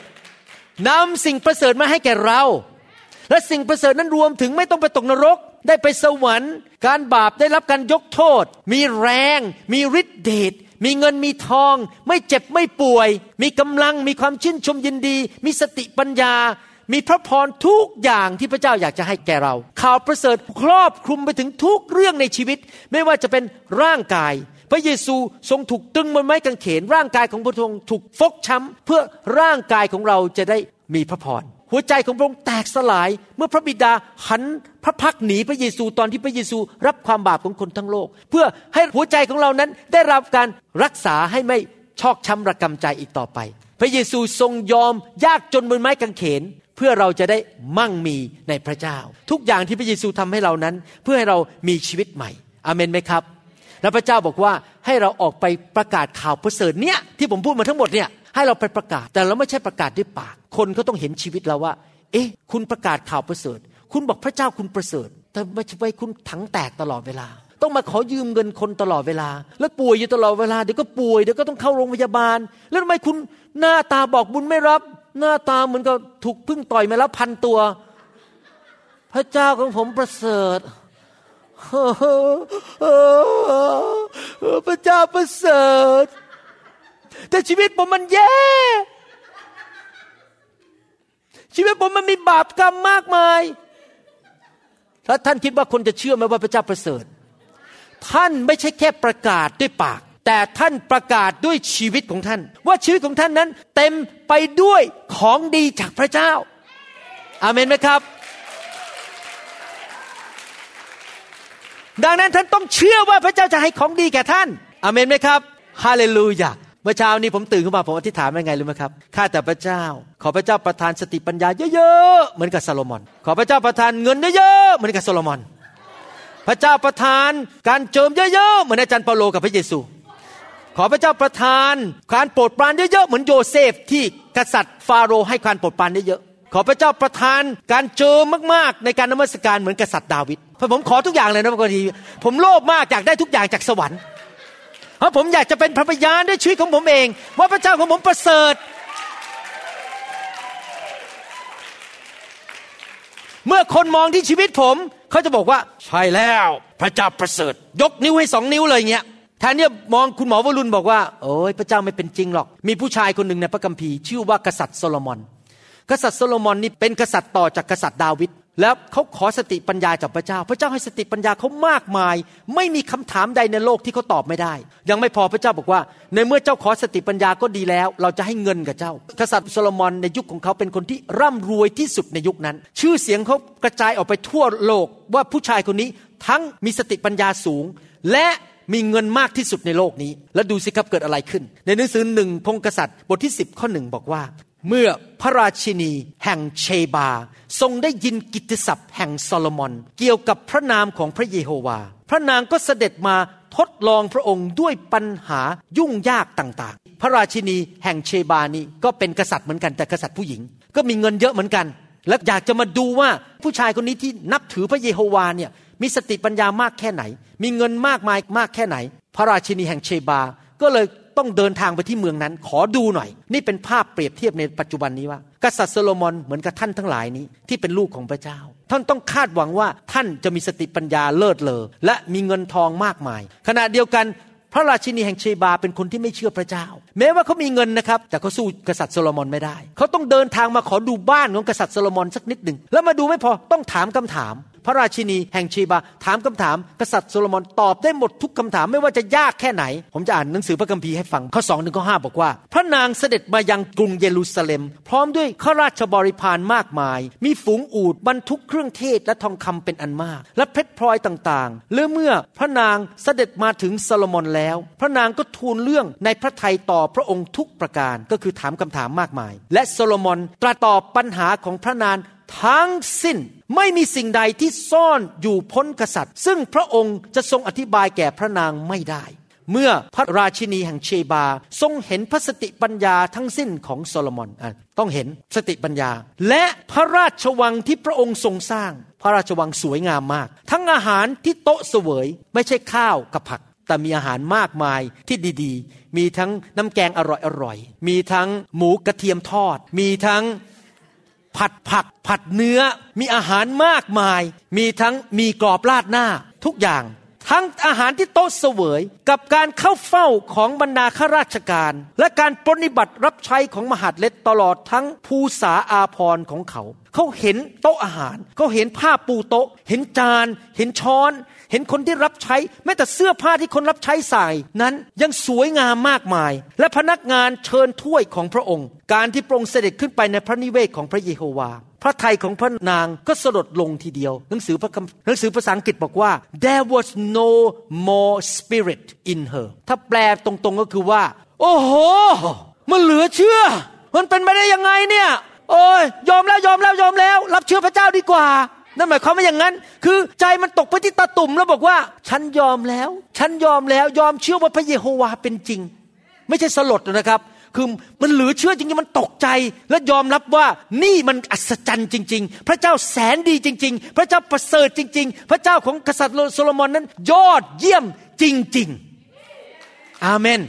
นำสิ่งประเสริฐมาให้แก่เรา และสิ่งประเสริฐนั้นรวมถึงไม่ต้องไปตกนรก ได้ไปสวรรค์ การบาปได้รับการยกโทษ มีแรง มีฤทธิเดชมีเงินมีทอง ไม่เจ็บไม่ป่วย มีกำลังมีความชื่นชมยินดี มีสติปัญญา มีพระพรทุกอย่างที่พระเจ้าอยากจะให้แก่เรา ข่าวประเสริฐครอบคลุมไปถึงทุกเรื่องในชีวิต ไม่ว่าจะเป็นร่างกาย พระเยซูทรงถูกตึงบนไม้กางเขน ร่างกายของพระองค์ถูกฟกช้ำเพื่อร่างกายของเราจะได้มีพระพร หัวใจของพระองค์แตกสลาย เมื่อพระบิดาหันพระพักหนีพระเยซูตอนที่พระเยซูรับความบาปของคนทั้งโลก เพื่อให้หัวใจของเรานั้นได้รับการรักษาให้ไม่ชอกช้ำระกำใจอีกต่อไป พระเยซูทรงยอมยากจนบนไม้กางเขน เพื่อเราจะได้มั่งมีในพระเจ้า ทุกอย่างที่พระเยซูทำให้เรานั้น เพื่อให้เรามีชีวิตใหม่อเมนไหมครับ แล้วพระเจ้าบอกว่าให้เราออกไปประกาศข่าวประเสริฐเนี้ยที่ผมพูดมาทั้งหมดเนี่ย ให้เราไปประกาศ แต่เราไม่ใช่ประกาศด้วยปาก คนเขาต้องเห็นชีวิตเราว่า เอ๊ะ คุณประกาศข่าวประเสริฐ คุณบอกพระเจ้าคุณประเสริฐ แต่ไม่ใช่คุณถังแตกตลอดเวลา ต้องมาขอยืมเงินคนตลอดเวลา แล้วป่วยอยู่ตลอดเวลา เดี๋ยวก็ป่วย เดี๋ยวก็ต้องเข้าโรงพยาบาล แล้วทำไมคุณหน้าตาบอกบุญไม่รับ หน้าตาเหมือนกับถูกพึ่งต่อยมาแล้วพันตัว พระเจ้าของผมประเสริฐพระเจ้าประเสริฐ แต่ชีวิตผมมันแย่ ชีวิตผมมันมีบาปกรรมมากมายถ้าท่านคิดว่าคนจะเชื่อไหมว่าพระเจ้าประเสริฐ ท่านไม่ใช่แค่ประกาศด้วยปาก แต่ท่านประกาศด้วยชีวิตของท่าน ว่าชีวิตของท่านนั้น เต็มไปด้วยของดีจากพระเจ้า อาเมนไหมครับดังนั้นท่านต้องเชื่อว่าพระเจ้าจะให้ของดีแก่ท่านอาเมนไหมครับ ฮาเลลูยา เมื่อเช้านี้ผมตื่นขึ้นมาผมอธิษฐานว่าไงรู้ไหมครับข้าแต่พระเจ้า ขอพระเจ้าประทานสติปัญญาเยอะๆเหมือนกับซาโลมอน ขอพระเจ้าประทานเงินเยอะๆเหมือนกับซาโลมอน พระเจ้าประทานการเจิมเยอะๆเหมือนอาจารย์เปาโลกับพระเยซู ขอพระเจ้าประทานการโปรดปรานเยอะๆเหมือนโยเซฟที่กษัตริย์ฟาโรห์ให้การโปรดปรานเยอะๆขอพระเจ้าประทานการเจิมมากๆ ในการนมัสการเหมือนกษัตริย์ดาวิดพระผมขอทุกอย่างเลยนะบางทีผมโลภมากอยากได้ทุกอย่างจากสวรรค์ เพราะผมอยากจะเป็นพระพยานด้วยชีวิตของผมเอง ว่าพระเจ้าของผมประเสริฐ เมื่อคนมองที่ชีวิตผมเขาจะบอกว่า ใช่แล้ว พระเจ้าประเสริฐ ยกนิ้วให้สองนิ้วเลยเงี้ยแทนเนี่ยมองคุณหมอวรุณบอกว่าโอ้ยพระเจ้าไม่เป็นจริงหรอก มีผู้ชายคนหนึ่งในพระคัมภีร์ชื่อว่ากษัตริย์โซโลมอน กษัตริย์โซโลมอนนี่เป็นกษัตริย์ต่อจากกษัตริย์ดาวิด แล้วเขาขอสติปัญญาจากพระเจ้า พระเจ้าให้สติปัญญาเขามากมาย ไม่มีคำถามใดในโลกที่เขาตอบไม่ได้ ยังไม่พอพระเจ้าบอกว่า ในเมื่อเจ้าขอสติปัญญาก็ดีแล้ว เราจะให้เงินกับเจ้า กษัตริย์โซโลมอนในยุคของเขาเป็นคนที่ร่ำรวยที่สุดในยุคนั้น ชื่อเสียงเขากระจายออกไปทั่วโลกว่าผู้ชายคนนี้ทั้งมีสติปัญญาสูง และมีเงินมากที่สุดในโลกนี้ แล้วดูสิครับเกิดอะไรขึ้น ในหนังสือหนึ่งพงกษัตริย์บทที่ 10 ข้อหนึ่งบอกว่า เมื่อพระราชินีแห่งเชบา ทรงได้ยินกิตติศัพท์แห่งโซโลมอน เกี่ยวกับพระนามของพระเยโฮวา พระนางก็เสด็จมาทดลองพระองค์ด้วยปัญหายุ่งยากต่างๆ พระราชินีแห่งเชบานี้ก็เป็นกษัตริย์เหมือนกันแต่กษัตริย์ผู้หญิง ก็มีเงินเยอะเหมือนกัน และอยากจะมาดูว่าผู้ชายคนนี้ที่นับถือพระเยโฮวาเนี่ยมีสติปัญญามากแค่ไหน มีเงินมากมายมากแค่ไหน พระราชินีแห่งเชบา ก็เลย ต้องเดินทางไปที่เมืองนั้น ขอดูหน่อย นี่เป็นภาพเปรียบเทียบในปัจจุบันนี้ว่า กษัตริย์โซโลมอนเหมือนกับท่านทั้งหลายนี้ที่เป็นลูกของพระเจ้า ท่านต้องคาดหวังว่าท่านจะมีสติปัญญาเลิศเลอและมีเงินทองมากมาย ขณะเดียวกันพระราชินีแห่งเชบาเป็นคนที่ไม่เชื่อพระเจ้า แม้ว่าเขามีเงินนะครับ แต่เขาสู้กษัตริย์โซโลมอนไม่ได้ เขาต้องเดินทางมาขอดูบ้านของกษัตริย์โซโลมอนสักนิดหนึ่งแล้วมาดูไม่พอต้องถามคำถาม พระราชินีแห่งเชบา ถามคำถามกษัตริย์โซโลมอนตอบได้หมดทุกคำถามไม่ว่าจะยากแค่ไหน ผมจะอ่านหนังสือพระคัมภีร์ให้ฟังข้อสองถึงข้อห้าบอกว่า พระนางเสด็จมายังกรุงเยรูซาเล็ม พร้อมด้วยข้าราชบริพารมากมาย มีฝูงอูฐบรรทุกเครื่องเทศและทองคำเป็นอันมาก และเพชรพลอยต่างๆและเมื่อพระนางเสด็จมาถึงโซโลมอนแล้ว พระนางก็ทูลเรื่องในพระทัยต่อพระองค์ทุกประการก็คือถามคำถามมากมาย และโซโลมอนตรัสตอบปัญหาของพระนางทั้งสิ้นไม่มีสิ่งใดที่ซ่อนอยู่พ้นกษัตริย์ ซึ่งพระองค์จะทรงอธิบายแก่พระนางไม่ได้ เมื่อพระราชินีแห่งเชบาทรงเห็นพระสติปัญญาทั้งสิ้นของโซโลมอนอต้องเห็นสติปัญญา และพระราชวังที่พระองค์ทรงสร้าง พระราชวังสวยงามมาก ทั้งอาหารที่โต๊ะเสวย ไม่ใช่ข้าวกับผักแต่มีอาหารมากมายที่ดีๆ มีทั้งน้ำแกงอร่อยๆ มีทั้งหมูกระเทียมทอด มีทั้ง ผัดผัก ผัดเนื้อ มีอาหารมากมาย มีทั้งมีกรอบราดหน้าทุกอย่าง ทั้งอาหารที่โต๊ะเสวย กับการเข้าเฝ้าของบรรดาข้าราชการ และการปฏิบัติรับใช้ของมหาดเล็กตลอดทั้งภูษาอาพรของเขา เขาเห็นโต๊ะอาหาร เขาเห็นผ้าปูโต๊ะ เห็นจาน เห็นช้อน เห็นคนที่รับใช้ แม้แต่เสื้อผ้าที่คนรับใช้ใส่นั้นยังสวยงามมากมาย และพนักงานเชิญถ้วยของพระองค์ การที่พระองค์เสด็จขึ้นไปในพระนิเวศของพระเยโฮวา พระทัยของพระนางก็สลดลงทีเดียว หนังสือพระหนังสือภาษาอังกฤษบอกว่า there was no more spirit in her ถ้าแปลตรงๆก็คือว่า โอ้โห มันเหลือเชื่อ มันเป็นไปได้ยังไงเนี่ย โอ้ยยอมแล้วยอมแล้วยอมแล้ว รับเชื่อพระเจ้าดีกว่า นั่นหมายความว่าอย่างนั้น คือใจมันตกไปที่ตาตุ่มแล้วบอกว่า ฉันยอมแล้ว ฉันยอมแล้วยอมเชื่อว่าพระเยโฮวาเป็นจริง ไม่ใช่สลดนะครับ คือมันเหลือเชื่อจริงๆมันตกใจ และยอมรับว่านี่มันอัศจรรย์จริง ๆ พระเจ้าแสนดีจริง ๆ พระเจ้าประเสริฐจริง ๆ พระเจ้าของกษัตริย์โซโลมอนนั้น ยอดเยี่ยมจริง ๆ อาเมน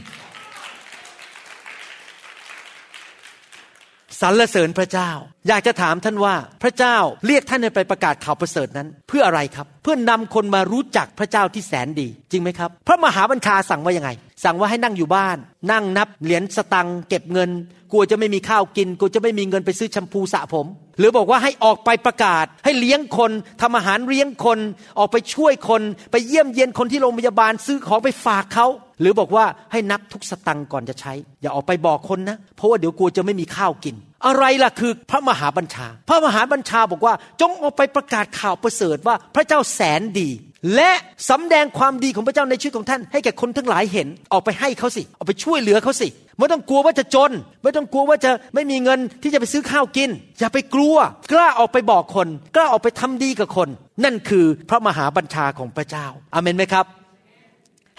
สรรเสริญพระเจ้า อยากจะถามท่านว่าพระเจ้าเรียกท่านให้ไปประกาศข่าวประเสริฐนั้น เพื่ออะไรครับ เพื่อนำคนมารู้จักพระเจ้าที่แสนดี จริงไหมครับ พระมหาบัญชาสั่งว่ายังไง สั่งว่าให้นั่งอยู่บ้าน นั่งนับเหรียญสตังเก็บเงินกลัวจะไม่มีข้าวกินกลัวจะไม่มีเงินไปซื้อแชมพูสระผม หรือบอกว่าให้ออกไปประกาศ ให้เลี้ยงคนทำอาหารเลี้ยงคน ออกไปช่วยคน ไปเยี่ยมเยียนคนที่โรงพยาบาลซื้อของไปฝากเขาหรือบอกว่าให้นับทุกสตังก่อนจะใช้ อย่าออกไปบอกคนนะ เพราะว่าเดี๋ยวกลัวจะไม่มีข้าวกิน อะไรล่ะคือพระมหาบัญชา พระมหาบัญชาบอกว่า จงออกไปประกาศข่าวประเสริฐว่าพระเจ้าแสนดี และสำแดงความดีของพระเจ้าในชีวิตของท่าน ให้แก่คนทั้งหลายเห็นออกไปให้เขาสิออกไปช่วยเหลือเขาสิไม่ต้องกลัวว่าจะจน ไม่ต้องกลัวว่าจะไม่มีเงินที่จะไปซื้อข้าวกิน อย่าไปกลัว กล้าออกไปบอกคน กล้าออกไปทำดีกับคน นั่นคือพระมหาบัญชาของพระเจ้าอาเมนไหมครับ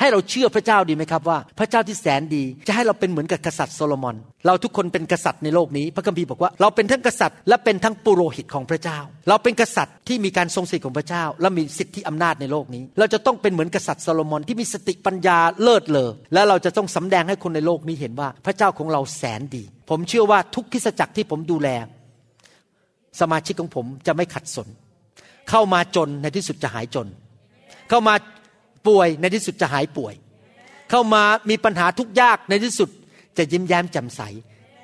ให้เราเชื่อพระเจ้าดีไหมครับว่า พระเจ้าที่แสนดี จะให้เราเป็นเหมือนกับกษัตริย์โซโลมอน เราทุกคนเป็นกษัตริย์ในโลกนี้ พระคัมภีร์บอกว่าเราเป็นทั้งกษัตริย์และเป็นทั้งปุโรหิตของพระเจ้า เราเป็นกษัตริย์ที่มีการทรงสิทธิ์ของพระเจ้า และมีสิทธิอำนาจในโลกนี้ เราจะต้องเป็นเหมือนกษัตริย์โซโลมอนที่มีสติปัญญาเลิศเลอและเราจะต้องสำแดงให้คนในโลกนี้เห็นว่าพระเจ้าของเราแสนดี ผมเชื่อว่าทุกคริสตจักรที่ผมดูแล สมาชิกของผมจะไม่ขัดสน เข้ามาจนในที่สุดจะหายจน เข้ามา ป่วยในที่สุดจะหายป่วย เข้ามามีปัญหาทุกยากในที่สุดจะยิ้มแย้มแจ่มใส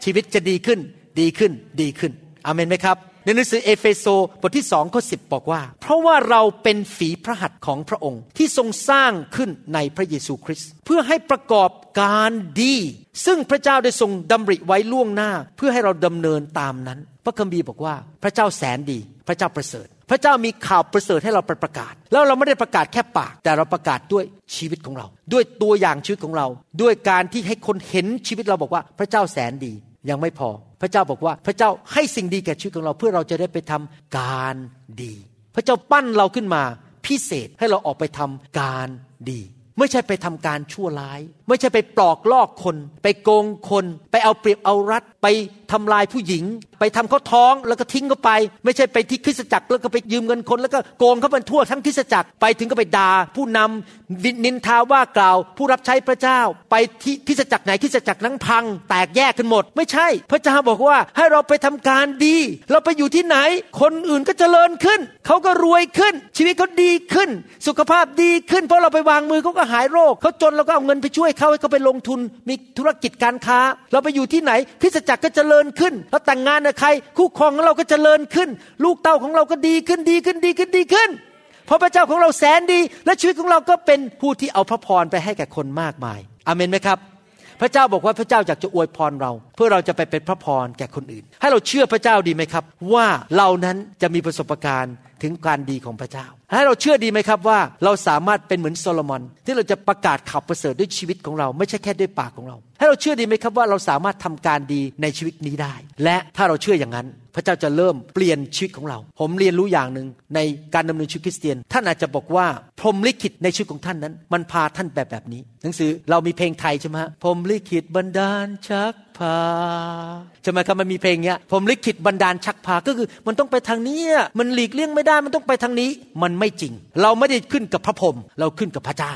ชีวิตจะดีขึ้นดีขึ้นดีขึ้นอเมนไหมครับ ในหนังสือเอเฟโซบทที่สองข้อสิบอกว่า เพราะว่าเราเป็นฝีพระหัตถ์ของพระองค์ที่ทรงสร้างขึ้นในพระเยซูคริสต์เพื่อให้ประกอบการดี ซึ่งพระเจ้าได้ทรงดำริไว้ล่วงหน้า เพื่อให้เราดำเนินตามนั้น พระคัมภีร์บอกว่าพระเจ้าแสนดี พระเจ้าประเสริฐ พระเจ้ามีข่าวประเสริฐให้เราประกาศ แล้วเราไม่ได้ประกาศแค่ปาก แต่เราประกาศด้วยชีวิตของเรา ด้วยตัวอย่างชีวิตของเรา ด้วยการที่ให้คนเห็นชีวิตเราบอกว่าพระเจ้าแสนดียังไม่พอ พระเจ้าบอกว่าพระเจ้าให้สิ่งดีแก่ชีวิตของเราเพื่อเราจะได้ไปทำการดี พระเจ้าปั้นเราขึ้นมาพิเศษให้เราออกไปทำการดี ไม่ใช่ไปทำการชั่วร้าย ไม่ใช่ไปปลอกลอกคน ไปโกงคน ไปเอาเปรียบเอารัด ไปทำลายผู้หญิง ไปทำเขาท้องแล้วก็ทิ้งเขาไป ไม่ใช่ไปที่คริสตจักรแล้วก็ไปยืมเงินคน แล้วก็โกงเขาไปทั่วทั้งคริสตจักรไปถึงก็ไปด่าผู้นำวินินทาว่ากล่าว ผู้รับใช้พระเจ้า ไปที่คริสตจักรไหนคริสตจักรนั้นพัง แตกแยกกันหมด ไม่ใช่ พระเจ้าบอกว่าให้เราไปทำการดี เราไปอยู่ที่ไหน คนอื่นก็เจริญขึ้นเขาก็รวยขึ้น ชีวิตเขาดีขึ้น สุขภาพดีขึ้น เพราะเราไปวางมือเขาก็หายโรคเขาจนเราก็เอาเงินไปช่วยเขาให้เขาไปลงทุนมีธุรกิจการค้า เราไปอยู่ที่ไหนคริสตจักรก็จเจริญขึ้นเราแต่งงานกับใคร คู่ครองของเราก็จเจริญขึ้น ลูกเต้าของเราก็ดีขึ้นดีขึ้นดีขึ้นดีขึ้น เพราะพระเจ้าของเราแสนดี และชีวิตของเราก็เป็นผู้ที่เอาพระพรไปให้แก่คนมากมายอเมนไหมครับ พระเจ้าบอกว่าพระเจ้าอยากจะอวยพรเรา เพื่อเราจะไปเป็นพระพรแก่คนอื่น ให้เราเชื่อพระเจ้าดีไหมครับ ว่าเรานั้นจะมีประสบการณ์ถึงการดีของพระเจ้า ให้เราเชื่อดีไหมครับว่าเราสามารถเป็นเหมือนโซโลมอน ที่เราจะประกาศข่าวประเสริฐด้วยชีวิตของเรา ไม่ใช่แค่ด้วยปากของเรา ให้เราเชื่อดีไหมครับว่าเราสามารถทำการดีในชีวิตนี้ได้ และถ้าเราเชื่ออย่างนั้น พระเจ้าจะเริ่มเปลี่ยนชีวิตของเรา ผมเรียนรู้อย่างหนึ่งในการดำเนินชีวิตคริสเตียน ท่านอาจจะบอกว่าพรมลิขิตในชีวิตของท่านนั้น มันพาท่านแบบแบบนี้ หนังสือเรามีเพลงไทยใช่ไหมพรมลิขิตบันดาลชักพาใช่ไหมครับมันมีเพลงเนี้ยพรมลิขิตบันดาลชักพาก็คือ มันต้องไปทางนี้มันหลีกเลี่ยงไม่ได้มันต้องไปทางนี้ มันไม่จริง เราไม่ได้ขึ้นกับพระพรมเราขึ้นกับพระเจ้า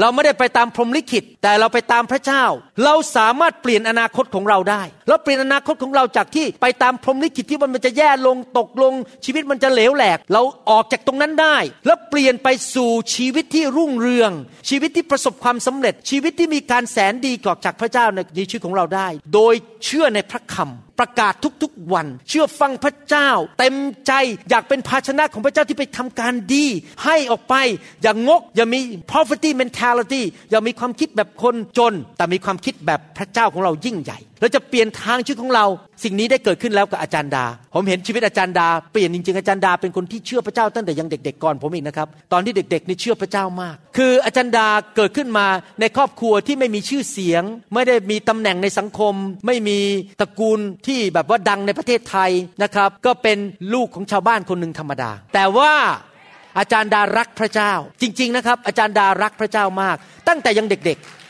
เราไม่ได้ไปตามพรหมลิขิต แต่เราไปตามพระเจ้า เราสามารถเปลี่ยนอนาคตของเราได้ เราเปลี่ยนอนาคตของเราจากที่ไปตามพรหมลิขิตที่มันจะแย่ลงตกลง ชีวิตมันจะเหลวแหลก เราออกจากตรงนั้นได้ แล้วเปลี่ยนไปสู่ชีวิตที่รุ่งเรือง ชีวิตที่ประสบความสำเร็จ ชีวิตที่มีการแสนดีกอกจากพระเจ้าในชีวิตของเราได้ โดยเชื่อในพระคำประกาศทุกๆวัน เชื่อฟังพระเจ้า เต็มใจอยากเป็นภาชนะของพระเจ้าที่ไปทำการดี ให้ออกไปอย่างงก อย่ามี poverty mentality อย่ามีความคิดแบบคนจน แต่มีความคิดแบบพระเจ้าของเรายิ่งใหญ่เราจะเปลี่ยนทางชีวิตของเรา สิ่งนี้ได้เกิดขึ้นแล้วกับอาจารย์ดา ผมเห็นชีวิตอาจารย์ดาเปลี่ยนจริงๆอาจารย์ดาเป็นคนที่เชื่อพระเจ้าตั้งแต่ยังเด็ก ๆ ก่อนผมอีกนะครับ ตอนที่เด็กๆนี่เชื่อพระเจ้ามาก คืออาจารย์ดาเกิดขึ้นมาในครอบครัวที่ไม่มีชื่อเสียง ไม่ได้มีตำแหน่งในสังคม ไม่มีตระกูลที่แบบว่าดังในประเทศไทยนะครับ ก็เป็นลูกของชาวบ้านคนหนึ่งธรรมดา แต่ว่าอาจารย์ดารักพระเจ้า จริง ๆนะครับ อาจารย์ดารักพระเจ้ามาก ตั้งแต่ยังเด็กๆ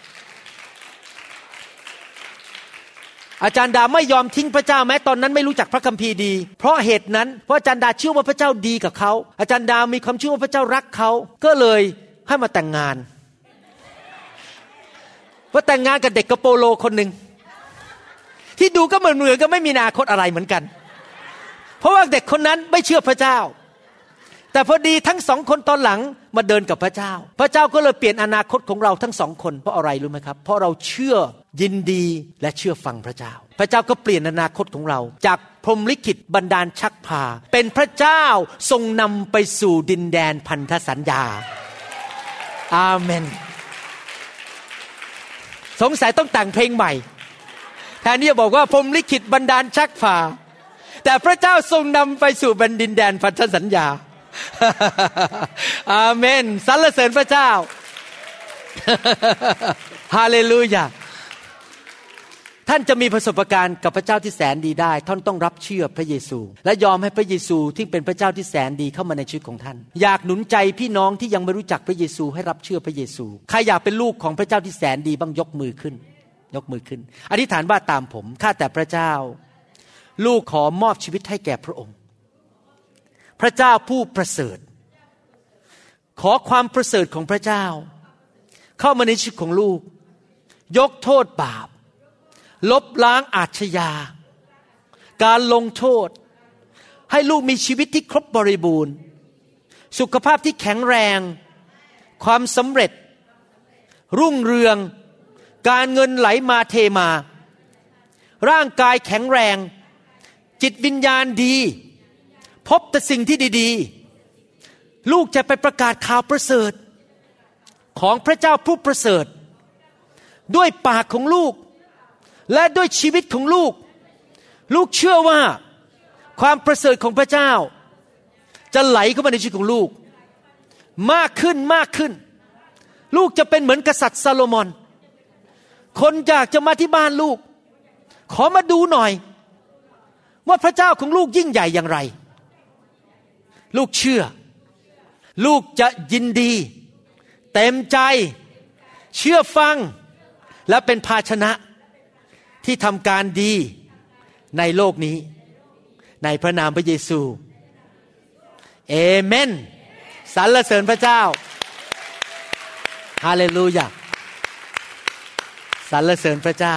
อาจารย์ดาไม่ยอมทิ้งพระเจ้าแม้ตอนนั้นไม่รู้จักพระคัมภีร์ดี เพราะเหตุนั้นเพราะอาจารย์ดาเชื่อว่าพระเจ้าดีกับเขา อาจารย์ดามีความเชื่อว่าพระเจ้ารักเขา ก็เลยให้มาแต่งงานว่าแต่งงานกับเด็กกระโปโลคนหนึ่งที่ดูก็เหมือนเหมือนก็ไม่มีอนาคตอะไรเหมือนกัน เพราะว่าเด็กคนนั้นไม่เชื่อพระเจ้า แต่พอดีทั้งสองคนตอนหลังมาเดินกับพระเจ้า พระเจ้าก็เลยเปลี่ยนอนาคตของเราทั้งสองคนเพราะอะไรรู้ไหมครับ เพราะเราเชื่อยินดีและเชื่อฟังพระเจ้า พระเจ้าก็เปลี่ยนอนาคตของเรา จากพรมลิขิตบันดาลชักพา เป็นพระเจ้าทรงนำไปสู่ดินแดนพันธสัญญา อาเมน สงสัยต้องแต่งเพลงใหม่แทนที่จะบอกว่าพรมลิขิตบันดาลชักพาแต่พระเจ้าทรงนำไปสู่บันดินแดนพันธสัญญา อาเมนสรรเสริญพระเจ้าฮาเลลูยาท่านจะมีประสบการณ์กับพระเจ้าที่แสนดีได้ ท่านต้องรับเชื่อพระเยซู และยอมให้พระเยซูที่เป็นพระเจ้าที่แสนดีเข้ามาในชีวิตของท่าน อยากหนุนใจพี่น้องที่ยังไม่รู้จักพระเยซูให้รับเชื่อพระเยซู ใครอยากเป็นลูกของพระเจ้าที่แสนดีบ้างยกมือขึ้น ยกมือขึ้น อธิษฐานว่าตามผม ข้าแต่พระเจ้า ลูกขอมอบชีวิตให้แก่พระองค์ พระเจ้าผู้ประเสริฐ ขอความประเสริฐของพระเจ้า เข้ามาในชีวิตของลูก ยกโทษบาป ลบล้างอาชญา การลงโทษ ให้ลูกมีชีวิตที่ครบบริบูรณ์ สุขภาพที่แข็งแรง ความสำเร็จ รุ่งเรือง การเงินไหลมาเทมา ร่างกายแข็งแรง จิตวิญญาณดี พบแต่สิ่งที่ดีๆ ลูกจะไปประกาศข่าวประเสริฐ ของพระเจ้าผู้ประเสริฐ ด้วยปากของลูก และด้วยชีวิตของลูก ลูกเชื่อว่าความประเสริฐของพระเจ้า จะไหลเข้ามาในชีวิตของลูก มากขึ้นมากขึ้น ลูกจะเป็นเหมือนกษัตริย์ซาโลมอน คนอยากจะมาที่บ้านลูก ขอมาดูหน่อย ว่าพระเจ้าของลูกยิ่งใหญ่อย่างไร ลูกเชื่อ ลูกจะยินดี เต็มใจ เชื่อฟัง และเป็นภาชนะที่ทำการดีในโลกนี้ ในพระนามพระเยซูเอเมนสรรเสริญพระเจ้าฮาเลลูยาสรรเสริญพระเจ้า